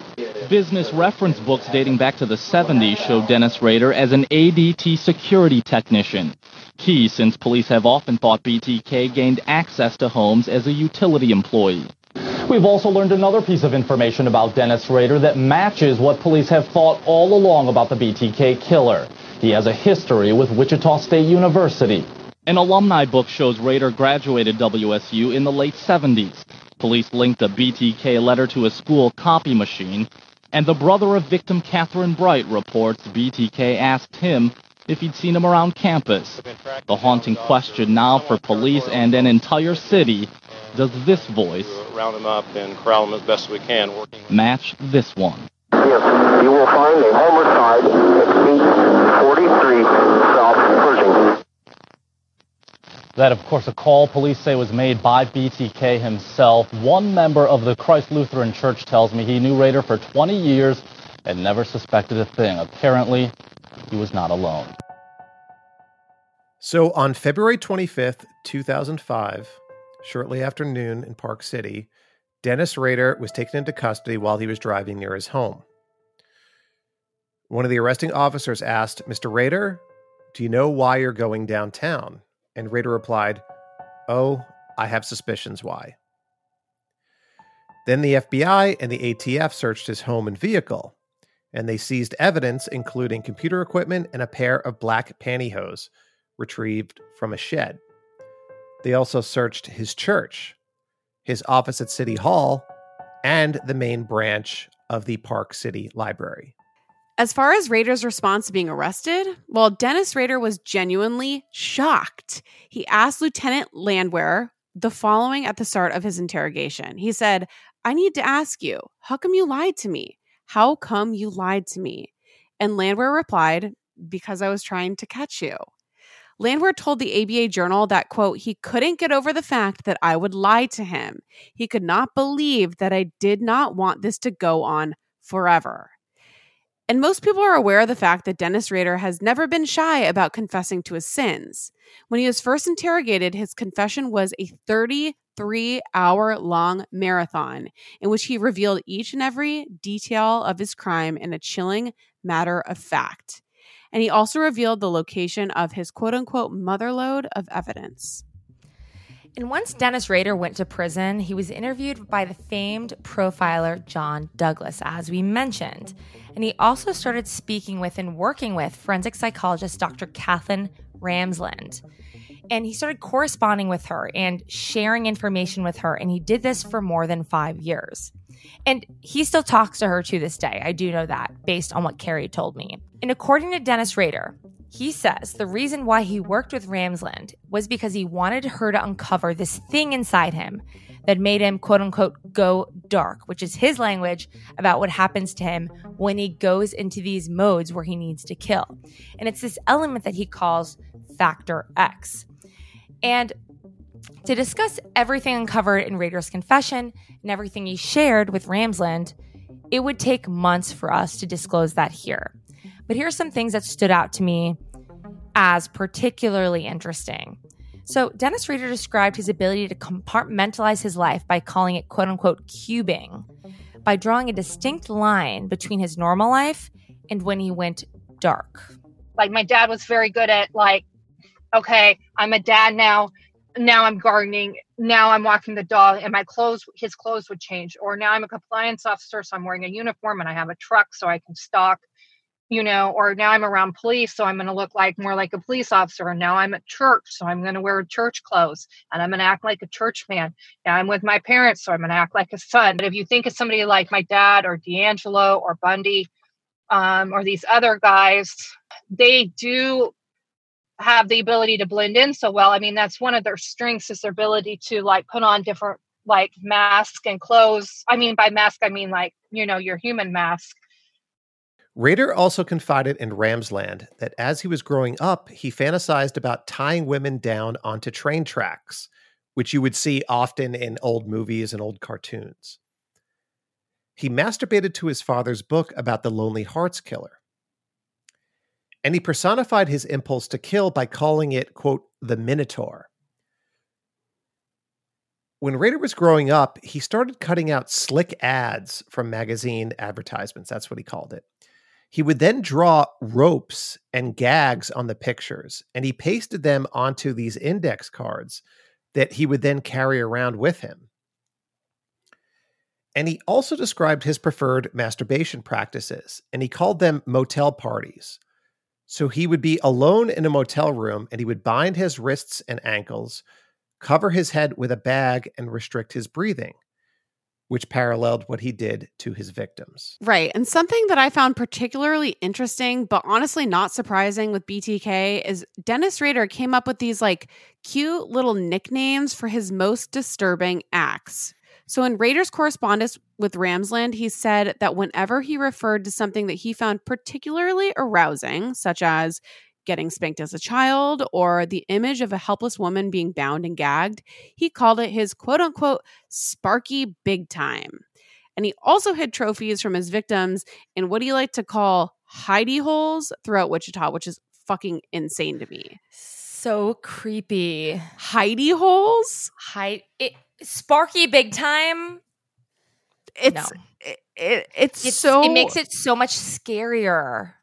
Business reference books dating back to the 70s show Dennis Rader as an ADT security technician. Key since police have often thought BTK gained access to homes as a utility employee. We've also learned another piece of information about Dennis Rader that matches what police have thought all along about the BTK killer. He has a history with Wichita State University. An alumni book shows Rader graduated WSU in the late 70s. Police linked a BTK letter to a school copy machine, and the brother of victim Kathryn Bright reports BTK asked him if he'd seen him around campus. The haunting question now for police and an entire city, does this voice Round them up and corral them as best we can, match this one? Yes, you will find a homicide at 843 South Pershing. That, of course, a call police say was made by BTK himself. One member of the Christ Lutheran Church tells me he knew Rader for 20 years and never suspected a thing. Apparently, he was not alone. So on February 25th, 2005, shortly after noon in Park City, Dennis Rader was taken into custody while he was driving near his home. One of the arresting officers asked, Mr. Rader, do you know why you're going downtown? And Rader replied, Oh, I have suspicions why. Then the FBI and the ATF searched his home and vehicle, and they seized evidence, including computer equipment and a pair of black pantyhose retrieved from a shed. They also searched his church, his office at City Hall, and the main branch of the Park City Library. As far as Rader's response to being arrested, well, Dennis Rader was genuinely shocked. He asked Lieutenant Landwehr the following at the start of his interrogation. He said, I need to ask you, how come you lied to me? How come you lied to me? And Landwehr replied, Because I was trying to catch you. Landwehr told the ABA Journal that, quote, he couldn't get over the fact that I would lie to him. He could not believe that I did not want this to go on forever. And most people are aware of the fact that Dennis Rader has never been shy about confessing to his sins. When he was first interrogated, his confession was a 33 hour long marathon in which he revealed each and every detail of his crime in a chilling matter of fact. And he also revealed the location of his quote unquote motherlode of evidence. And once Dennis Rader went to prison, he was interviewed by the famed profiler John Douglas, as we mentioned. And he also started speaking with and working with forensic psychologist Dr. Kathleen Ramsland. And he started corresponding with her and sharing information with her. And he did this for more than five years. And he still talks to her to this day. I do know that based on what Kerri told me. And according to Dennis Rader, he says the reason why he worked with Ramsland was because he wanted her to uncover this thing inside him that made him, quote unquote, go dark, which is his language about what happens to him when he goes into these modes where he needs to kill. And it's this element that he calls Factor X. And to discuss everything uncovered in Rader's confession and everything he shared with Ramsland, it would take months for us to disclose that here. But here are some things that stood out to me as particularly interesting. So, Dennis Rader described his ability to compartmentalize his life by calling it quote unquote cubing, by drawing a distinct line between his normal life and when he went dark. Like my dad was very good at like, okay, I'm a dad now. Now I'm gardening. Now I'm walking the dog, and my clothes, his clothes would change. Or now I'm a compliance officer, so I'm wearing a uniform and I have a truck, so I can stalk you know, or now I'm around police, so I'm going to look like more like a police officer. And now I'm at church, so I'm going to wear church clothes and I'm going to act like a church man. Now I'm with my parents, so I'm going to act like a son. But if you think of somebody like my dad or DeAngelo or Bundy um, or these other guys, they do have the ability to blend in so well. I mean, that's one of their strengths is their ability to like put on different like masks and clothes. I mean, by mask, I mean like, you know, your human mask Rader also confided in Ramsland that as he was growing up, he fantasized about tying women down onto train tracks, which you would see often in old movies and old cartoons. He masturbated to his father's book about the Lonely Hearts Killer. And he personified his impulse to kill by calling it, quote, the Minotaur. When Rader was growing up, he started cutting out slick ads from magazine advertisements. That's what he called it. He would then draw ropes and gags on the pictures, and he pasted them onto these index cards that he would then carry around with him. And he also described his preferred masturbation practices, and he called them motel parties. So he would be alone in a motel room and he would bind his wrists and ankles, cover his head with a bag, and restrict his breathing which paralleled what he did to his victims. Right. And something that I found particularly interesting, but honestly not surprising with BTK is Dennis Rader came up with these like cute little nicknames for his most disturbing acts. So in Rader's correspondence with Ramsland, he said that whenever he referred to something that he found particularly arousing, such as getting spanked as a child or the image of a helpless woman being bound and gagged. He called it his quote unquote sparky big time. And he also hid trophies from his victims in what he liked to call hidey holes throughout Wichita, which is fucking insane to me. So creepy. Hidey holes? Hide it Sparky big time. It's no. it, it, it's, it's so it makes it so much scarier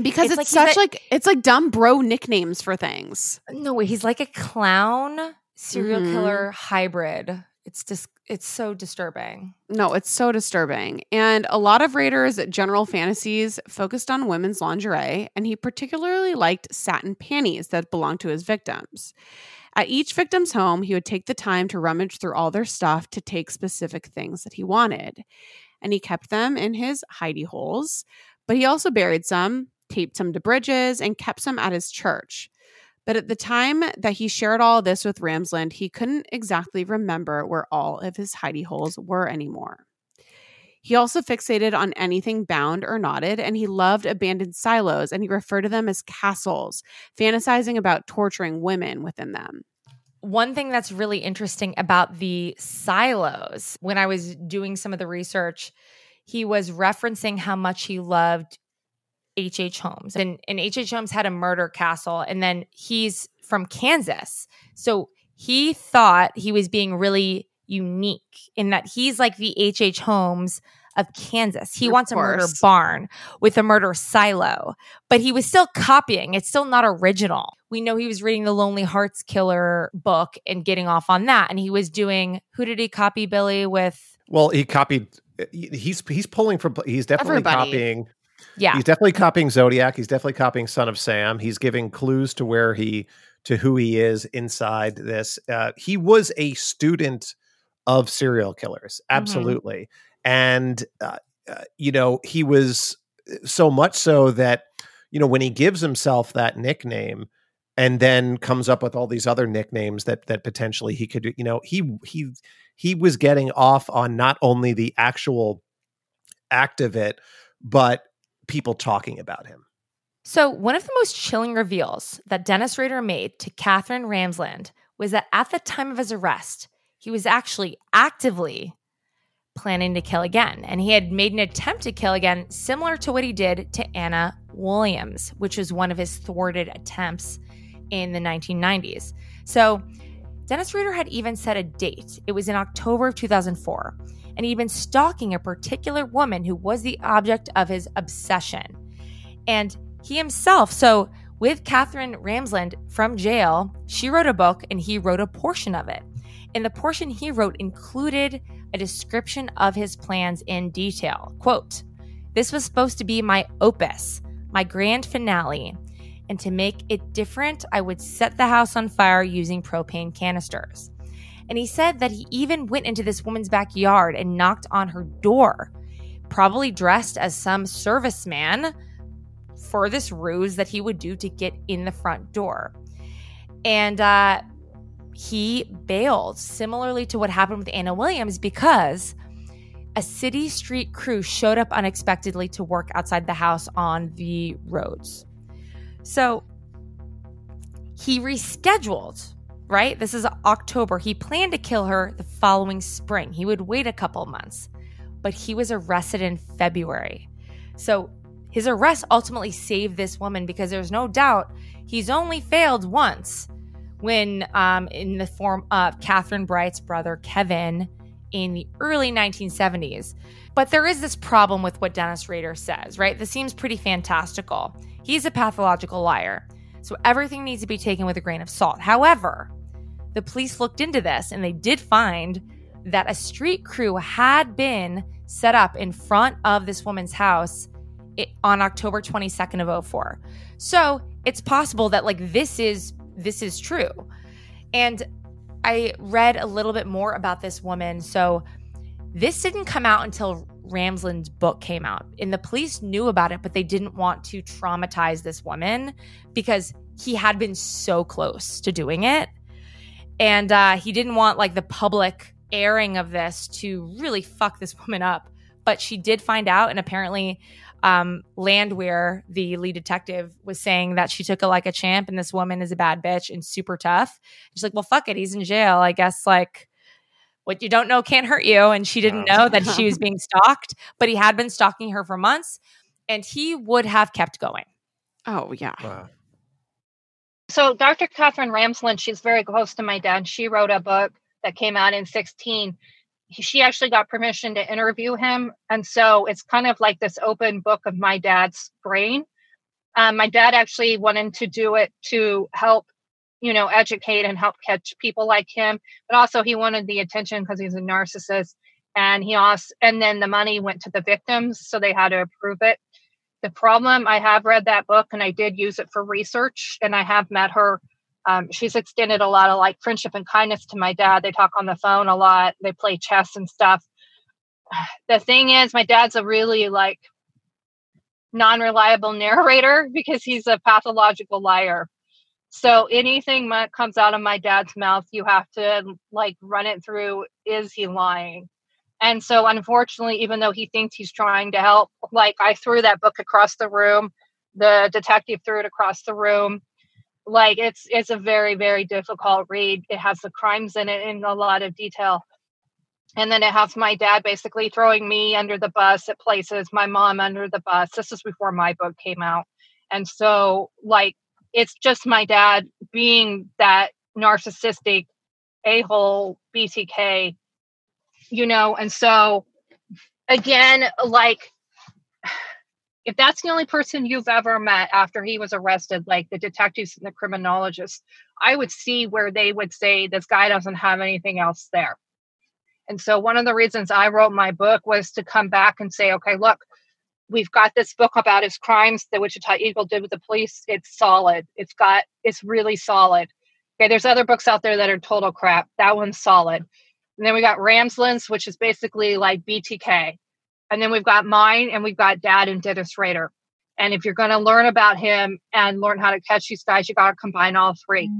because it's, it's like such a, like it's like dumb bro nicknames for things. No, way, he's like a clown serial mm-hmm. killer hybrid. It's just it's so disturbing. No, it's so disturbing. And a lot of Rader's general fantasies focused on women's lingerie, and he particularly liked satin panties that belonged to his victims. At each victim's home, he would take the time to rummage through all their stuff to take specific things that he wanted. And he kept them in his hidey holes, but he also buried some, taped some to bridges, and kept some at his church. But at the time that he shared all this with Ramsland, he couldn't exactly remember where all of his hidey holes were anymore. He also fixated on anything bound or knotted, and he loved abandoned silos, and he referred to them as castles, fantasizing about torturing women within them. One thing that's really interesting about the silos, when I was doing some of the research, he was referencing how much he loved H.H. H. Holmes. And H.H. H. Holmes had a murder castle and then he's from Kansas. So he thought he was being really unique in that he's like the H.H. H. Holmes of Kansas. He of wants course. a murder barn with a murder silo, but he was still copying. It's still not original. We know he was reading the Lonely Hearts Killer book and getting off on that. And he was doing, who did he copy Billy with? Well, he copied, he's, he's pulling from, he's definitely Everybody. copying yeah. He's definitely copying Zodiac. He's definitely copying Son of Sam. He's giving clues to where he to who he is inside this. Uh, he was a student of serial killers, Mm-hmm. absolutely, mm-hmm. and uh, uh, you know he was uh, so much so that you know when he gives himself that nickname and then comes up with all these other nicknames that that potentially he could you know he he he was getting off on not only the actual act of it but people talking about him. So, one of the most chilling reveals that Dennis Rader made to Katherine Ramsland was that at the time of his arrest, he was actually actively planning to kill again. And he had made an attempt to kill again, similar to what he did to Anna Williams, which was one of his thwarted attempts in the 1990s. So, Dennis Rader had even set a date. It was in October of 2004, and he'd been stalking a particular woman who was the object of his obsession. And he himself, so with Katherine Ramsland from jail, she wrote a book and he wrote a portion of it. And the portion he wrote included a description of his plans in detail. Quote, This was supposed to be my opus, my grand finale. And to make it different, I would set the house on fire using propane canisters. And he said that he even went into this woman's backyard and knocked on her door, probably dressed as some serviceman for this ruse that he would do to get in the front door. And uh, he bailed, similarly to what happened with Anna Williams, because a city street crew showed up unexpectedly to work outside the house on the roads. So he rescheduled, right? This is October. He planned to kill her the following spring. He would wait a couple months, but he was arrested in February. So his arrest ultimately saved this woman because there's no doubt he's only failed once when, um, in the form of Kathryn Bright's brother, Kevin, in the early 1970s. But there is this problem with what Dennis Rader says, right? This seems pretty fantastical. He's a pathological liar. So everything needs to be taken with a grain of salt. However, the police looked into this and they did find that a street crew had been set up in front of this woman's house on October 22nd of 04. So it's possible that like this is this is true. And I read a little bit more about this woman. So this didn't come out until Ramsland's book came out. And the police knew about it, but they didn't want to traumatize this woman because he had been so close to doing it. And uh, he didn't want like the public airing of this to really fuck this woman up. But she did find out, and apparently um, Landwehr, the lead detective, was saying that she took it like a champ and this woman is a bad bitch and super tough. She's like, well, fuck it. He's in jail. I guess like what you don't know can't hurt you. And she didn't know that she was being stalked, but he had been stalking her for months and he would have kept going. Oh, yeah. Wow. So Dr. Katherine Ramsland, she's very close to my dad. She wrote a book that came out in 16 she actually got permission to interview him. And so it's kind of like this open book of my dad's brain. Um, my dad actually wanted to do it to help, you know, educate and help catch people like him. But also he wanted the attention because he's a narcissist. And he also, and then the money went to the victims. So they had to approve it. The problem, I have read that book and I did use it for research and I have met her um, she's extended a lot of like friendship and kindness to my dad. They talk on the phone a lot. They play chess and stuff. The thing is, my dad's a really like non-reliable narrator because he's a pathological liar. So anything that comes out of my dad's mouth, you have to like run it through. Is he lying? And so, unfortunately, even though he thinks he's trying to help, like I threw that book across the room, the detective threw it across the room like it's it's a very very difficult read. It has the crimes in it in a lot of detail. And then it has my dad basically throwing me under the bus at places my mom under the bus. This is before my book came out. And so like it's just my dad being that narcissistic a-hole btk you know? And so again like if that's the only person you've ever met after he was arrested, like the detectives and the criminologists, I would see where they would say this guy doesn't have anything else there. And so one of the reasons I wrote my book was to come back and say, okay, look, we've got this book about his crimes that Wichita Eagle did with the police. It's solid. It's got it's really solid. Okay, there's other books out there that are total crap. That one's solid. And then we got Ramsland's, which is basically like BTK. And then we've got mine and we've got dad and Dennis Rader. And if you're going to learn about him and learn how to catch these guys, you got to combine all three.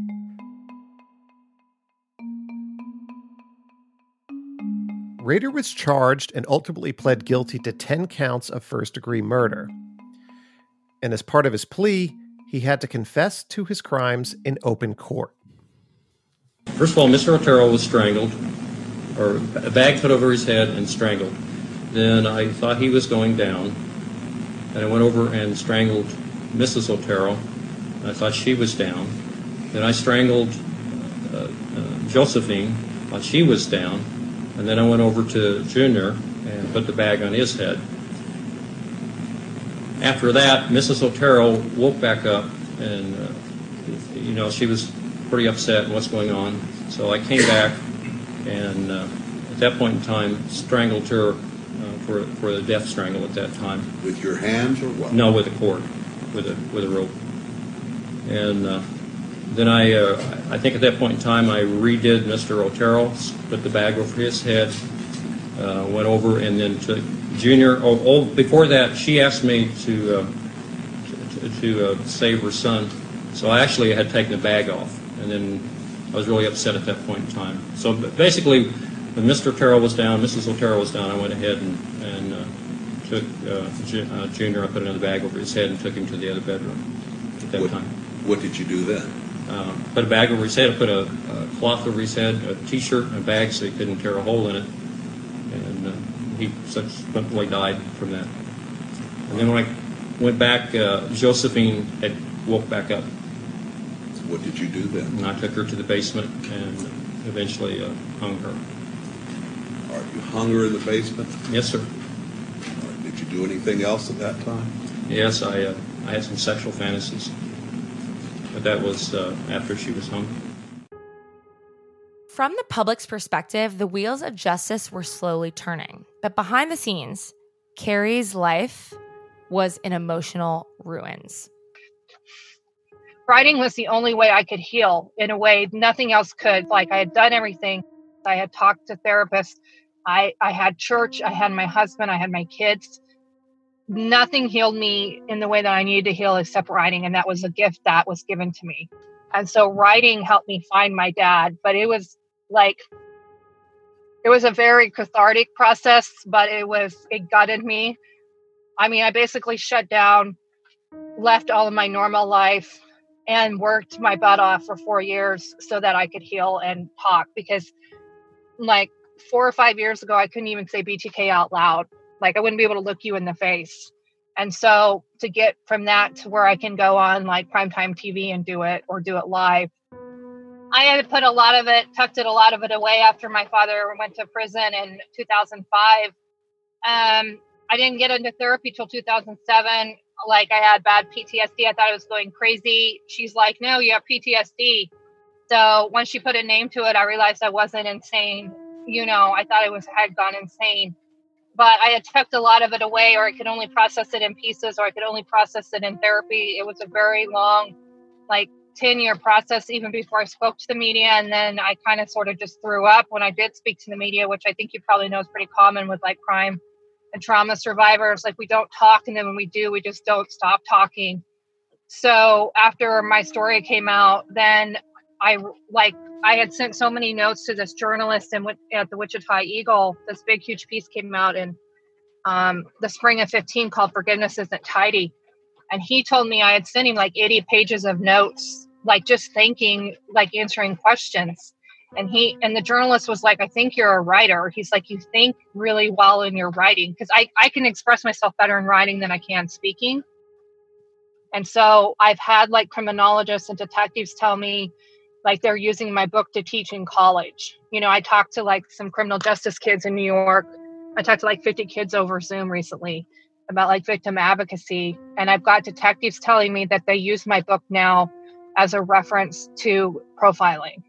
Rader was charged and ultimately pled guilty to 10 counts of first degree murder. And as part of his plea, he had to confess to his crimes in open court. First of all, Mr. Otero was strangled, or a bag put over his head and strangled. Then I thought he was going down. and I went over and strangled Mrs. Otero. I thought she was down. Then I strangled uh, uh, Josephine while she was down, and then I went over to Junior and put the bag on his head. After that, Mrs. Otero woke back up, and uh, you know she was pretty upset and what's going on. So I came back, and uh, at that point in time, strangled her for for the death strangle at that time. With your hands or what? No, with a cord, with a with a rope. And uh, then I, uh, I think at that point in time, I redid Mr. Otero, put the bag over his head, uh, went over, and then took Junior. Oh, oh, before that, she asked me to uh, to, to uh, save her son, so I actually had taken the bag off, and then I was really upset at that point in time. So basically, when Mr. Otero was down, Mrs. Otero was down, I went ahead and, and uh, took uh, Ju- uh, Junior. I put another bag over his head and took him to the other bedroom at that What, time. what did you do then? Um, put a bag over his head. I put a, a cloth over his head, a T-shirt, and a bag so he couldn't tear a hole in it. And uh, he subsequently died from that. And then when I went back, uh, Josephine had woke back up. What did you do then? And I took her to the basement and eventually uh, hung her. All right, you hung her in the basement? Yes, sir. All right, did you do anything else at that time? Yes, I uh, I had some sexual fantasies, but that was uh, after she was hung. From the public's perspective, the wheels of justice were slowly turning. But behind the scenes, Kerri's life was in emotional ruins. writing was the only way I could heal in a way nothing else could. Like I had done everything. I had talked to therapists. I, I had church. I had my husband. I had my kids. Nothing healed me in the way that I needed to heal except writing. And that was a gift that was given to me. And so writing helped me find my dad. But it was like, it was a very cathartic process, but it was, it gutted me. I mean, I basically shut down, left all of my normal life, and worked my butt off for four years so that I could heal and talk because like four or five years ago I couldn't even say BTK out loud. Like I wouldn't be able to look you in the face. And so to get from that to where I can go on like primetime TV and do it or do it live. I had put a lot of it, tucked it a lot of it away after my father went to prison in 2005. Um, I didn't get into therapy till 2007 like I had bad PTSD. I thought I was going crazy. She's like, no, you have PTSD. So once she put a name to it, I realized I wasn't insane. You know, I thought I was had gone insane. But I had tucked a lot of it away, or I could only process it in pieces, or I could only process it in therapy. It was a very long, like 10 year process, even before I spoke to the media. And then I kind of sort of just threw up when I did speak to the media, which I think you probably know is pretty common with like crime and trauma survivors like we don't talk and then when we do we just don't stop talking so after my story came out then i like i had sent so many notes to this journalist and at the wichita eagle this big huge piece came out in um, the spring of 15 called forgiveness isn't tidy. And he told me i had sent him like 80 pages of notes like just thinking like answering questions. And he and the journalist was like i think you're a writer. He's like you think really well in your writing. Because I, I can express myself better in writing than i can speaking. And so i've had like criminologists and detectives tell me like they're using my book to teach in college you know i talked to like some criminal justice kids in new york i talked to like 50 kids over zoom recently about like victim advocacy and i've got detectives telling me that they use my book now as a reference to profiling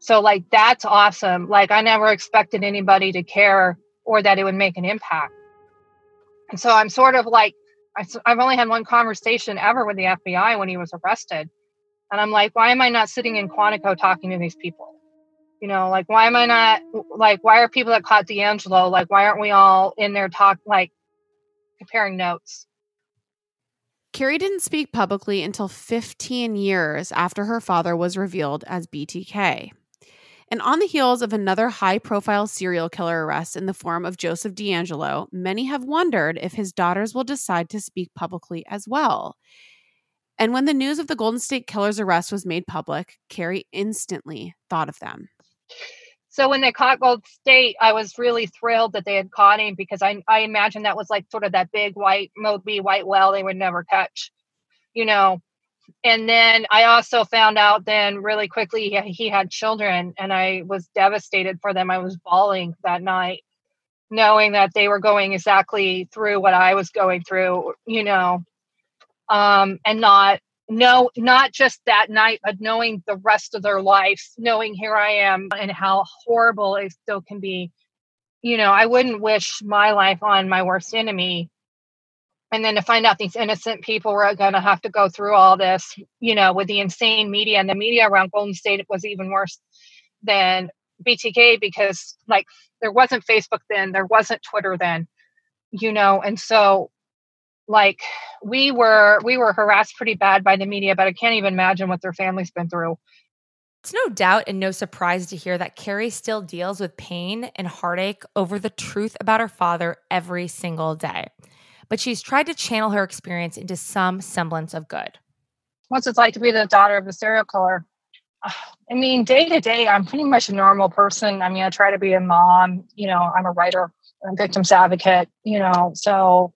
so like that's awesome. Like I never expected anybody to care or that it would make an impact. And so I'm sort of like I've only had one conversation ever with the FBI when he was arrested. And I'm like, why am I not sitting in Quantico talking to these people? You know, like why am I not like why are people that caught DeAngelo like why aren't we all in there talk like comparing notes? Kerri didn't speak publicly until 15 years after her father was revealed as BTK. And on the heels of another high profile serial killer arrest in the form of Joseph DeAngelo, many have wondered if his daughters will decide to speak publicly as well. And when the news of the Golden State Killer's arrest was made public, Kerri instantly thought of them. So when they caught Gold State, I was really thrilled that they had caught him because I I imagine that was like sort of that big white Moby white whale they would never catch, you know. And then I also found out then really quickly he, he had children, and I was devastated for them. I was bawling that night, knowing that they were going exactly through what I was going through, you know, um, and not no not just that night but knowing the rest of their life knowing here i am and how horrible it still can be. You know i wouldn't wish my life on my worst enemy. And then to find out these innocent people were going to have to go through all this you know with the insane media and the media around golden state was even worse than btk because like there wasn't facebook then there wasn't twitter then you know and so like we were we were harassed pretty bad by the media but i can't even imagine what their family's been through. It's no doubt and no surprise to hear that Kerri still deals with pain and heartache over the truth about her father every single day. But she's tried to channel her experience into some semblance of good. What's it like to be the daughter of a serial killer? I mean day to day i'm pretty much a normal person. I mean i try to be a mom you know i'm a writer i'm a victims advocate you know so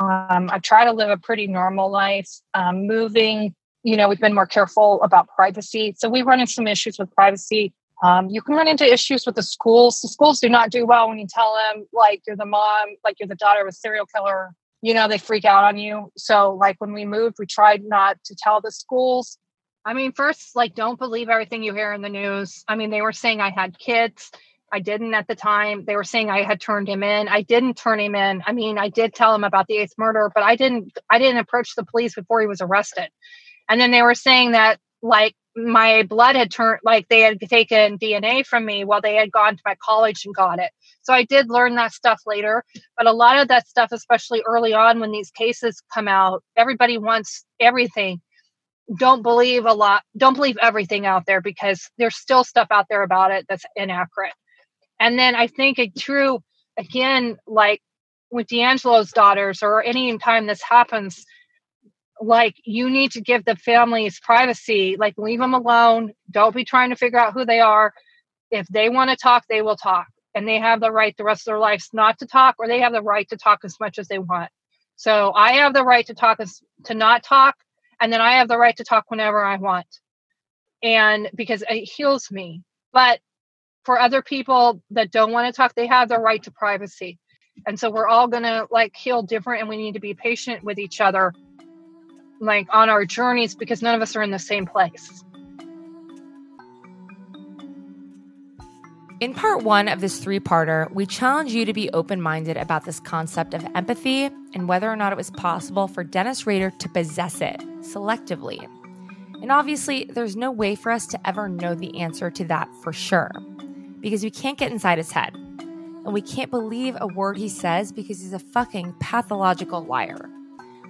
um, I try to live a pretty normal life. Um, moving, you know, we've been more careful about privacy. So we run into some issues with privacy. Um, you can run into issues with the schools. The schools do not do well when you tell them, like, you're the mom, like, you're the daughter of a serial killer. You know, they freak out on you. So, like, when we moved, we tried not to tell the schools. I mean, first, like, don't believe everything you hear in the news. I mean, they were saying I had kids I didn't at the time. They were saying I had turned him in. I didn't turn him in. I mean, I did tell him about the eighth murder, but I didn't I didn't approach the police before he was arrested. And then they were saying that like my blood had turned like they had taken DNA from me while they had gone to my college and got it. So I did learn that stuff later, but a lot of that stuff especially early on when these cases come out, everybody wants everything don't believe a lot don't believe everything out there because there's still stuff out there about it that's inaccurate and then I think a true, again, like with DeAngelo's daughters or any time this happens, like you need to give the families privacy, like leave them alone. Don't be trying to figure out who they are. If they want to talk, they will talk. And they have the right the rest of their lives not to talk, or they have the right to talk as much as they want. So I have the right to talk as to not talk, and then I have the right to talk whenever I want. And because it heals me. But for other people that don't want to talk, they have the right to privacy. And so we're all going to like heal different and we need to be patient with each other like on our journeys because none of us are in the same place. In part one of this three parter, we challenge you to be open minded about this concept of empathy and whether or not it was possible for Dennis Rader to possess it selectively. And obviously, there's no way for us to ever know the answer to that for sure because we can't get inside his head. And we can't believe a word he says because he's a fucking pathological liar.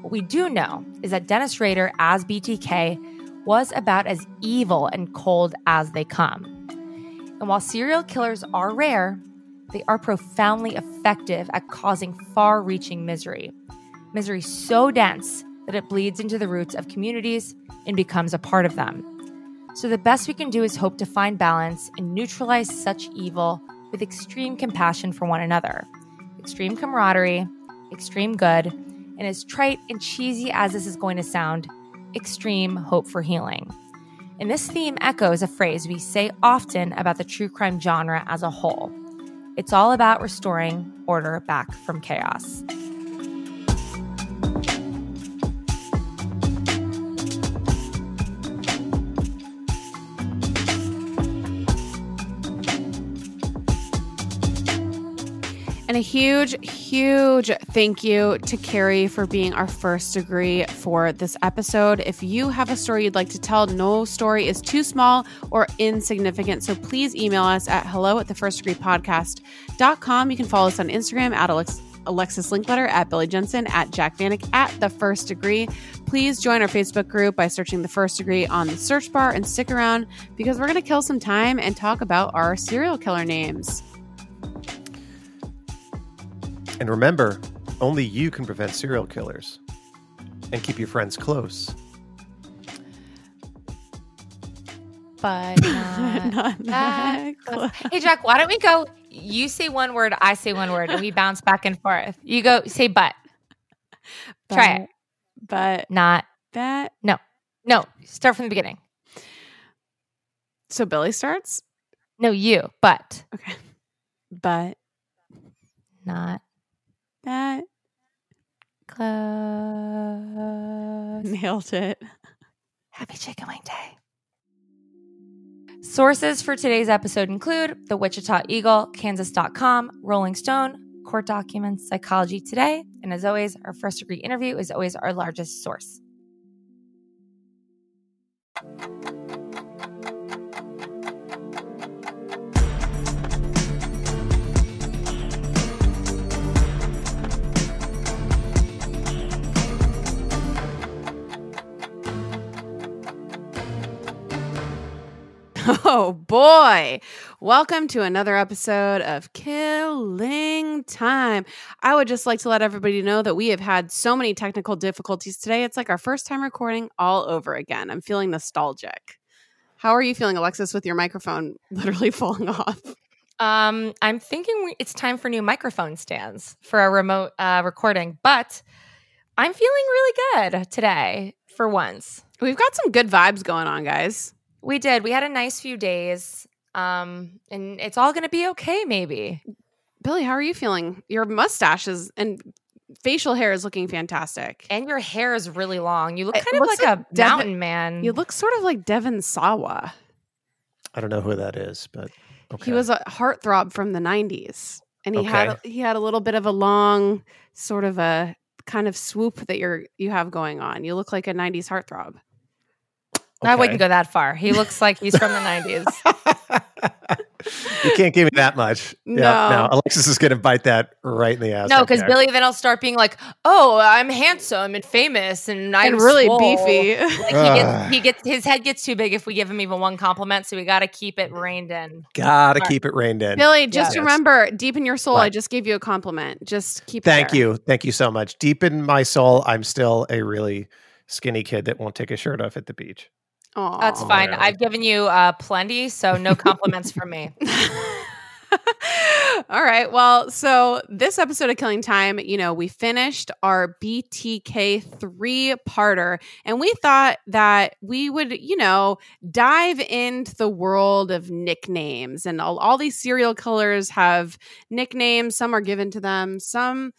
What we do know is that Dennis Rader as BTK was about as evil and cold as they come. And while serial killers are rare, they are profoundly effective at causing far reaching misery. Misery so dense that it bleeds into the roots of communities and becomes a part of them. So, the best we can do is hope to find balance and neutralize such evil with extreme compassion for one another, extreme camaraderie, extreme good, and as trite and cheesy as this is going to sound, extreme hope for healing. And this theme echoes a phrase we say often about the true crime genre as a whole it's all about restoring order back from chaos. And a huge, huge thank you to Kerri for being our first degree for this episode. If you have a story you'd like to tell, no story is too small or insignificant. So please email us at hello at the first degree podcast.com. You can follow us on Instagram at Alex. Alexis Linkletter at Billy Jensen at Jac Vanek at The First Degree. Please join our Facebook group by searching The First Degree on the search bar and stick around because we're going to kill some time and talk about our serial killer names. And remember, only you can prevent serial killers and keep your friends close. but not, that close. Hey, Jac, why don't we go? You say one word, I say one word, and we bounce back and forth. You go say but. Try it. But Not that. no. No. Start from the beginning. So Billy starts. No, you, but Okay. But not that close. nailed it. Happy Chicken Wing Day. Sources for today's episode include the Wichita Eagle, Kansas.com, Rolling Stone, court documents, Psychology Today, and as always, our first degree interview is always our largest source. Oh boy. Welcome to another episode of Killing Time. I would just like to let everybody know that we have had so many technical difficulties today. It's like our first time recording all over again. I'm feeling nostalgic. How are you feeling, Alexis, with your microphone literally falling off? Um, I'm thinking we, it's time for new microphone stands for a remote uh, recording, but I'm feeling really good today for once. We've got some good vibes going on, guys. We did. We had a nice few days, um, and it's all going to be okay. Maybe. Billy, how are you feeling? Your mustache is and facial hair is looking fantastic. And your hair is really long. You look It kind of like, like a Devin- mountain man. You look sort of like Devon Sawa. I don't know who that is, but okay. He was a heartthrob from the 90s. And he had he had a little bit of a long sort of a kind of swoop that you're you have going on. You look like a 90s heartthrob. I wouldn't Okay. go that far. He looks like he's from the 90s. You can't give me that much. No. Yeah, no. Alexis is going to bite that right in the ass. No, because there. Billy then I'll start being like, "Oh, I'm handsome and famous, and I'm And really swole." beefy. Like he gets, he gets his head gets too big if we give him even one compliment, so we got to keep it reined in. Gotta keep it reined in. Billy, just Yes. remember, deep in your soul, I just gave you a compliment. Just keep it Thank you. Thank you so much. Deep in my soul, I'm still a really skinny kid that won't take a shirt off at the beach. Aw. That's fine. Whatever. I've given you uh, plenty, so no compliments from me. All right. Well, so this episode of Killing Time, you know, we finished our BTK three parter, and we thought that we would, you know, dive into the world of nicknames. And all, all these serial killers have nicknames, some are given to them, some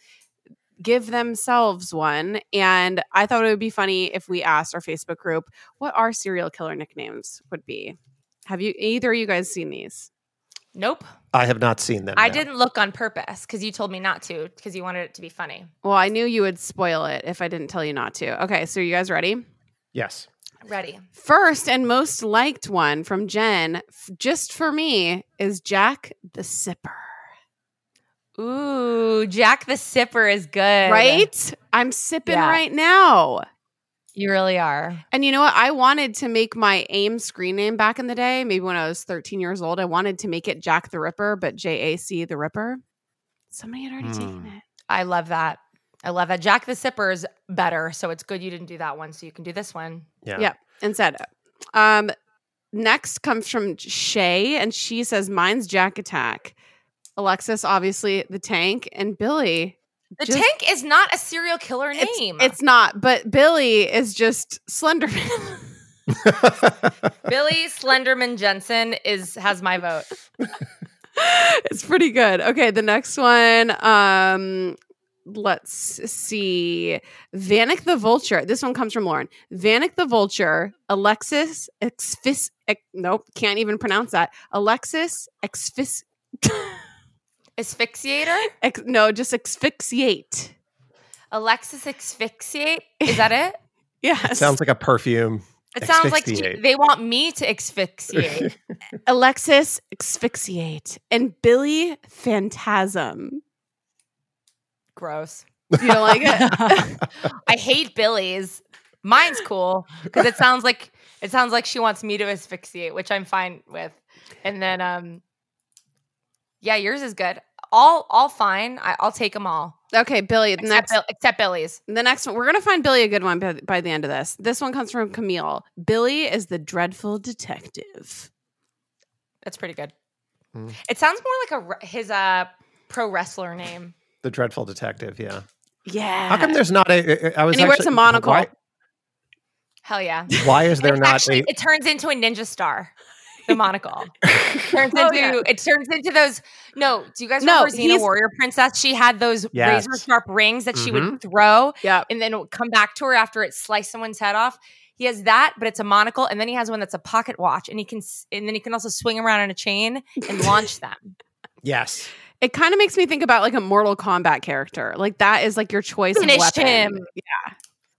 give themselves one. And I thought it would be funny if we asked our Facebook group what our serial killer nicknames would be. Have you either of you guys seen these? Nope. I have not seen them. I no. didn't look on purpose because you told me not to because you wanted it to be funny. Well, I knew you would spoil it if I didn't tell you not to. Okay, so you guys ready? Yes. Ready? First and most liked one from Jen, f- just for me, is Jac the Sipper. Ooh, Jac the Sipper is good. Right? I'm sipping Yeah. right now. You really are. And you know what? I wanted to make my AIM screen name back in the day, maybe when I was 13 years old. I wanted to make it Jack the Ripper, but J A C the Ripper. Somebody had already taken Hmm. it. I love that. I love that. Jac the Sipper is better, so it's good you didn't do that one, so you can do this one. Yeah. Yep. Instead. Um, next comes from Shay, and she says, Mine's Jac Attack. Alexis, obviously, the tank, and Billy. The just- tank is not a serial killer It's- name. It's, not, but Billy is just Slenderman. Billy Slenderman Jensen is has my vote. it's pretty good. Okay, the next one. Um, let's see. Vanek the Vulture. This one comes from Lauren. Vanek the Vulture. Alexis Exfis. Ex, nope, can't even pronounce that. Alexis Exfis. Asphyxiator? Ex, no, just asphyxiate. Alexis Asphyxiate? Is that it? Yes. Sounds like a perfume. It sounds like they want me to asphyxiate. Alexis asphyxiate and Billy phantasm. Gross. You don't like it? I hate Billy's. Mine's cool because it sounds like it sounds like she wants me to asphyxiate, which I'm fine with. And then um yeah, yours is good. all all fine. I, I'll take them all. Okay, Billy. Except, next, Bill, except Billy's. the next one, we're gonna find Billy a good one by, by the end of this. This one comes from Camille. Billy is the dreadful detective. That's pretty good. Mm. It sounds more like a his uh pro wrestler name. The Dreadful Detective, yeah. Yeah. How come there's not a? I was And he wears actually- a monocle. Why, Hell yeah. why is there It's not actually, a? it turns into a ninja star. The monocle turns Oh, into yeah. it turns into those. No, do you guys No, remember Xena Warrior Princess? She had those Yes. razor sharp rings that she would Mhm. throw, Yeah. and then it would come back to her after it sliced someone's head off. He has that, but it's a monocle, and then he has one that's a pocket watch, and he can, and then he can also swing around on a chain and launch them. yes. It kind of makes me think about like a Mortal Kombat character. Like that is like your choice Finish of weapon. him. Yeah.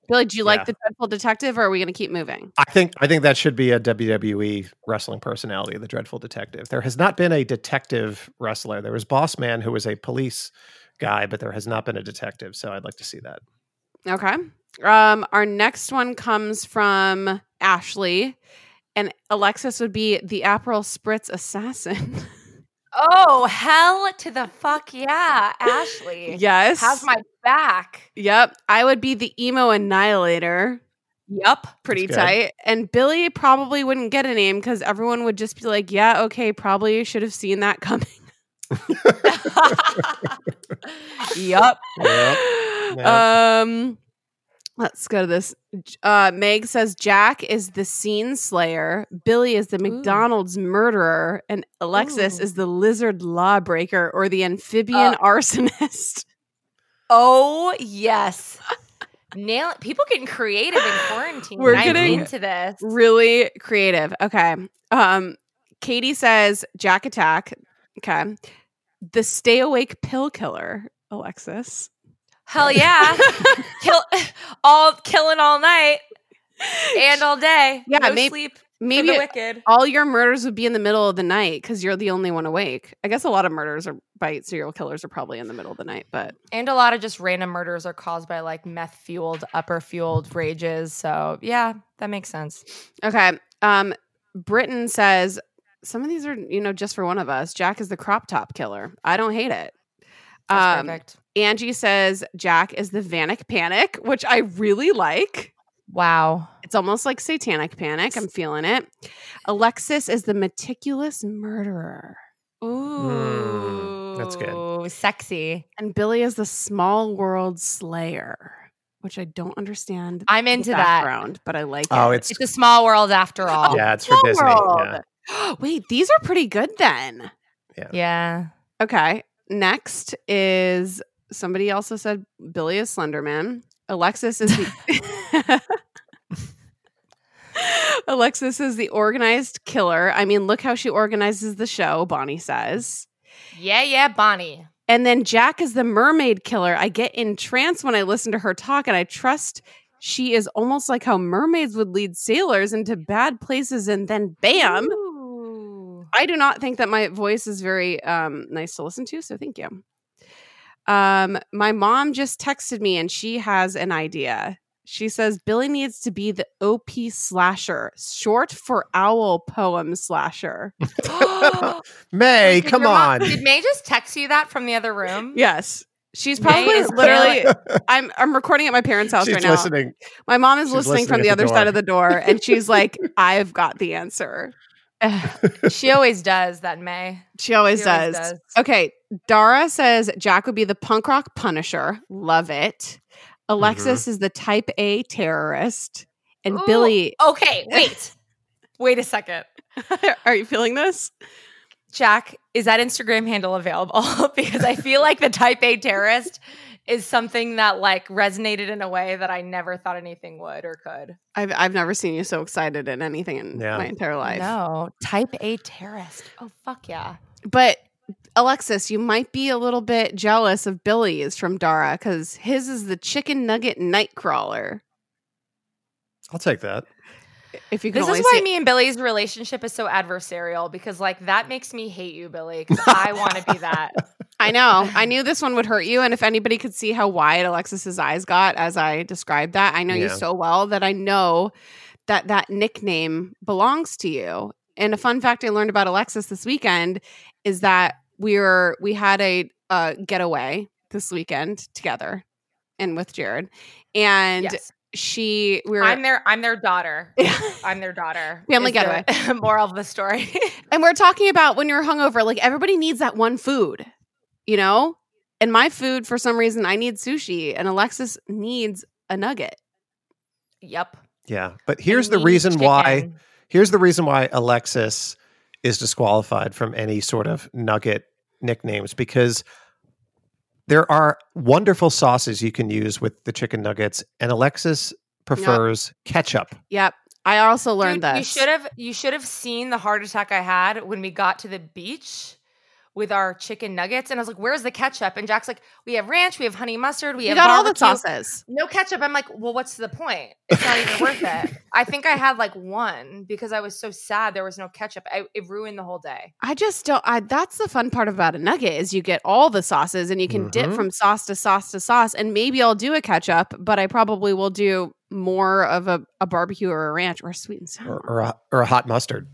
Billy, do you like the dreadful detective or are we gonna keep moving? I think I think that should be a WWE wrestling personality, the Dreadful Detective. There has not been a detective wrestler. There was Boss Man, who was a police guy, but there has not been a detective. So I'd like to see that. Okay. Um, our next one comes from Ashley, and Alexis would be the Aperol Spritz assassin. Oh hell to the fuck yeah, Ashley. yes. has my back. Yep. I would be the emo annihilator. Yep. Pretty tight. And Billy probably wouldn't get a name because everyone would just be like, yeah, okay, probably should have seen that coming. Yup. Yep. Um let's go to this. Uh Meg says Jac is the scene slayer, Billy is the McDonald's murderer, and Alexis Ooh. is the lizard lawbreaker or the amphibian Uh, arsonist. Oh yes. Nail it. People getting creative in quarantine. We're I'm getting- into this. really creative. Okay. Um Katie says Jac attack. Okay. The stay awake pill killer, Alexis. Hell yeah. Kill all killing all night and all day. Yeah, no may- sleep. Maybe wicked. all your murders would be in the middle of the night because you're the only one awake. I guess a lot of murders are by serial killers are probably in the middle of the night, but And a lot of just random murders are caused by like meth fueled, upper fueled rages. So yeah, that makes sense. okay. Um, Britain says some of these are you know just for one of us. Jac is the crop top killer. I don't hate it. That's Um, perfect. Angie says Jac is the Vanic Panic, which I really like. Wow. It's almost like Satanic Panic. I'm feeling it. Alexis is the meticulous murderer. Ooh. that's good. Sexy. And Billy is the small world slayer, which I don't understand. I'm the into that. background, but I like Oh, it. it's It's a small world after all. yeah, it's for Disney. world. Yeah. Wait, these are pretty good then. Yeah. Yeah. Okay. Next is somebody also said Billy is Slenderman. Alexis is the Alexis is the organized killer. I mean, look how she organizes the show, Bonnie says. Yeah, yeah, Bonnie. And then Jac is the mermaid killer. I get entranced when I listen to her talk, and I trust she is almost like how mermaids would lead sailors into bad places, and then bam. Ooh. I do not think that my voice is very um, nice to listen to, so thank you. Um, my mom just texted me, and she has an idea. She says Billy needs to be the OP slasher, short for owl poem slasher. May, Did come your mom- on. Did May just text you that from the other room? Yes. She's probably is literally I'm I'm recording at my parents' house She's right now. listening. My mom is She's listening, from the the other side of the door and she's like, I've got the answer. she always does that, May. She always, She always does. does. Okay. Dara says Jac would be the punk rock punisher. Love it. Alexis Mm-hmm. is the type A terrorist. And Ooh, Billy Okay, wait. wait a second. Are you feeling this? Jac, is that Instagram handle available? because I feel like the type A terrorist is something that like resonated in a way that I never thought anything would or could. I've I've never seen you so excited in anything in Yeah. my entire life. No, type A terrorist. Oh fuck yeah. But Alexis, you might be a little bit jealous of Billy's from Dara because his is the chicken nugget nightcrawler. I'll take that. If you can This is why see me and Billy's relationship is so adversarial because like that makes me hate you, Billy, because I want to be that. I know. I knew this one would hurt you. And if anybody could see how wide Alexis's eyes got as I described that, I know you so well that I know that that nickname belongs to you. And a fun fact I learned about Alexis this weekend is that we were we had a uh, getaway this weekend together and with Jared. And Yes. she, we were, I'm their I'm their daughter. I'm their daughter. Family is the getaway. moral of the story. and we're talking about when you're hungover, like everybody needs that one food, you know? And my food, for some reason, I need sushi, and Alexis needs a nugget. yep. Yeah, but here's the needs reason why. Here's the reason why Alexis is disqualified from any sort of nugget nicknames because there are wonderful sauces you can use with the chicken nuggets, and Alexis prefers ketchup. Yep. I also learned Dude, this. You should have you should have seen the heart attack I had when we got to the beach with our chicken nuggets, and I was like, "Where's the ketchup?" And Jac's like, "We have ranch, we have honey mustard, we You have got all the sauces. No ketchup. I'm like, "Well, what's the point? It's not even worth it." I think I had like one because I was so sad there was no ketchup. I, it ruined the whole day. I just don't. I that's the fun part about a nugget is you get all the sauces and you can dip Mhm. from sauce to sauce to sauce. And maybe I'll do a ketchup, but I probably will do more of a, a barbecue or a ranch or a sweet and sour. Or, or, a, or a hot mustard.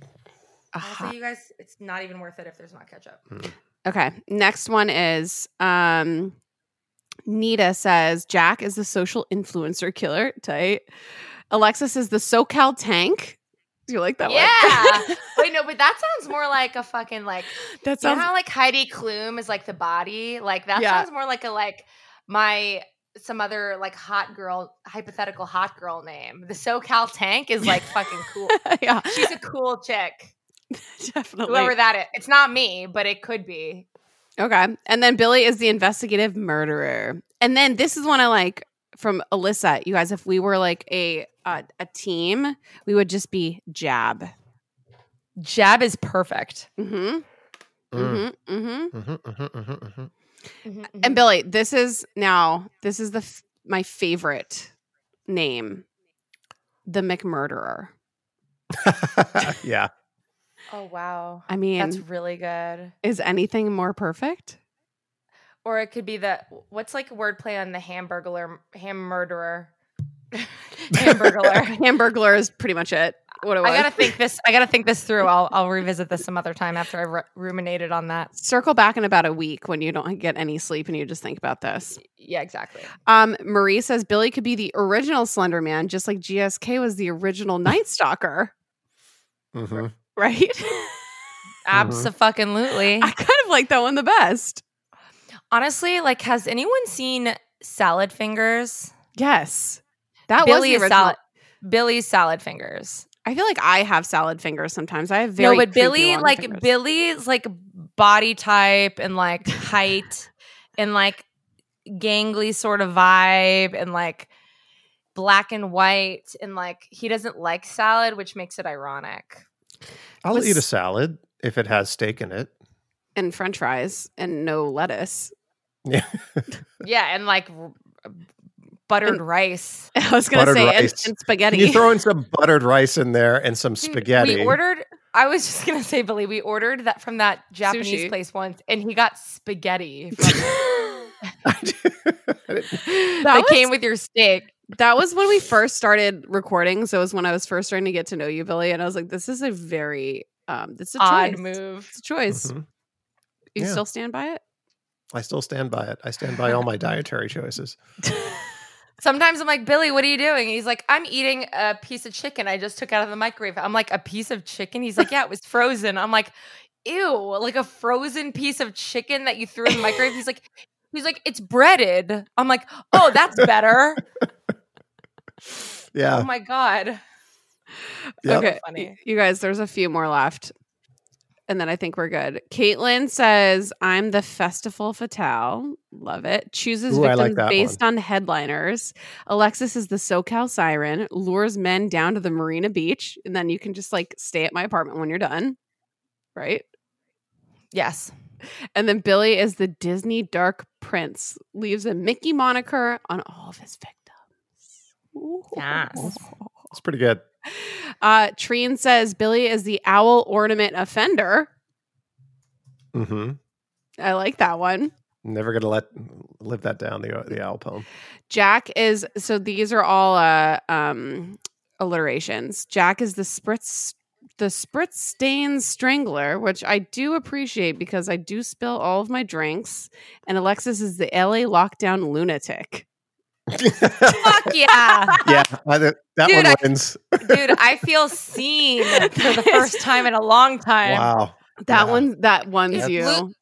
Honestly, you guys, it's not even worth it if there's not ketchup. Okay. Next one is um Nita says Jac is the social influencer killer. Tight. Alexis is the SoCal tank. Do you like that one? Yeah. Wait, no, but that sounds more like a fucking like. That you know sounds- how like Heidi Klum is like the body. Like that Yeah. sounds more like a like my some other like hot girl hypothetical hot girl name. The SoCal tank is like fucking cool. yeah, she's a cool chick. Definitely. Whoever that is, it's not me, but it could be. Okay. And then Billy is the investigative murderer. And then this is one I like from Alyssa. You guys, if we were like a uh, a team, we would just be Jab. Jab is perfect. Mm-hmm. Mm. Mm-hmm. Mm-hmm. Mhm, mhm, mhm, mhm. Mm-hmm. And Billy, this is now this is the f- my favorite name, the McMurderer. yeah. Oh wow. I mean, That's really good. is anything more perfect? Or it could be the what's like wordplay on the hamburglar ham murderer. Hamburglar. Hamburglar is pretty much it. What it was. I gotta think this. I gotta think this through. I'll I'll revisit this some other time after I've ru- ruminated on that. Circle back in about a week when you don't get any sleep and you just think about this. Yeah, exactly. Um, Marie says Billy could be the original Slender Man, just like GSK was the original Night Stalker, Mhm. Right? Mm-hmm. Absolutely. I kind of like that one the best. Honestly, like, has anyone seen Salad Fingers? Yes, that Billy was is the original. salad. Billy's Salad Fingers. I feel like I have salad fingers sometimes. I have very no, but Billy, like fingers. Billy's like body type and like height and like gangly sort of vibe and like black and white and like he doesn't like salad, which makes it ironic. I'll Was- eat a salad if it has steak in it. and French fries and no lettuce. Yeah. Yeah, and like r- uh, buttered rice. I was gonna say and, and spaghetti. Can you throw in some buttered rice in there and some spaghetti? We ordered. I was just gonna say, Billy. We ordered that from that Japanese Sushi. place once, and he got spaghetti. From it. that was, came with your steak. That was when we first started recording. So it was when I was first starting to get to know you, Billy, and I was like, "This is a very um, this is a Odd choice. move. It's a choice. Mhm. You Yeah. still stand by it? I still stand by it. I stand by all my dietary choices. Sometimes I'm like, Billy, what are you doing? He's like, I'm eating a piece of chicken I just took out of the microwave. I'm like, a piece of chicken? He's like, yeah, it was frozen. I'm like, ew, like a frozen piece of chicken that you threw in the microwave. He's like, he's like, it's breaded. I'm like, oh, that's better. Oh yeah. Oh my god. Yep. Okay, funny. you guys, there's a few more left. And then I think we're good. Caitlin says, I'm the Festival Fatale. Love it. Chooses Ooh, I like victims that based on headliners. Alexis is the SoCal Siren, lures men down to the Marina Beach. And then you can just like stay at my apartment when you're done. Right? Yes. And then Billy is the Disney Dark Prince, leaves a Mickey moniker on all of his victims. Yes. It's pretty good. Uh, Treen says Billy is the owl ornament offender. hmm I like that one. Never gonna let live that down. The the owl poem. Jac is so these are all uh um alliterations. Jac is the spritz the Spritz Stain Strangler, which I do appreciate because I do spill all of my drinks. And Alexis is the LA lockdown lunatic. Fuck yeah. yeah, I, that that Dude, one I- wins. Dude, I feel seen for the first time in a long time. Wow. That one that one's It's you.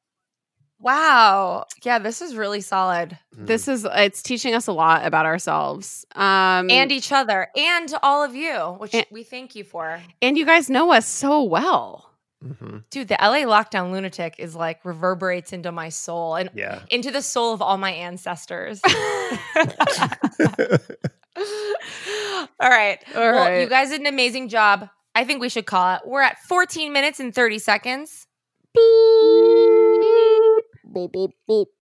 Wow. Yeah, this is really solid. This is it's teaching us a lot about ourselves. Um And each other and all of you, which we thank you for. and you guys know us so well. Mm-hmm. Dude, the LA lockdown lunatic is like reverberates into my soul and Yeah. into the soul of all my ancestors. all right. All well, right. you guys did an amazing job. I think we should call it. We're at 14 minutes and 30 seconds. Beep, beep, beep.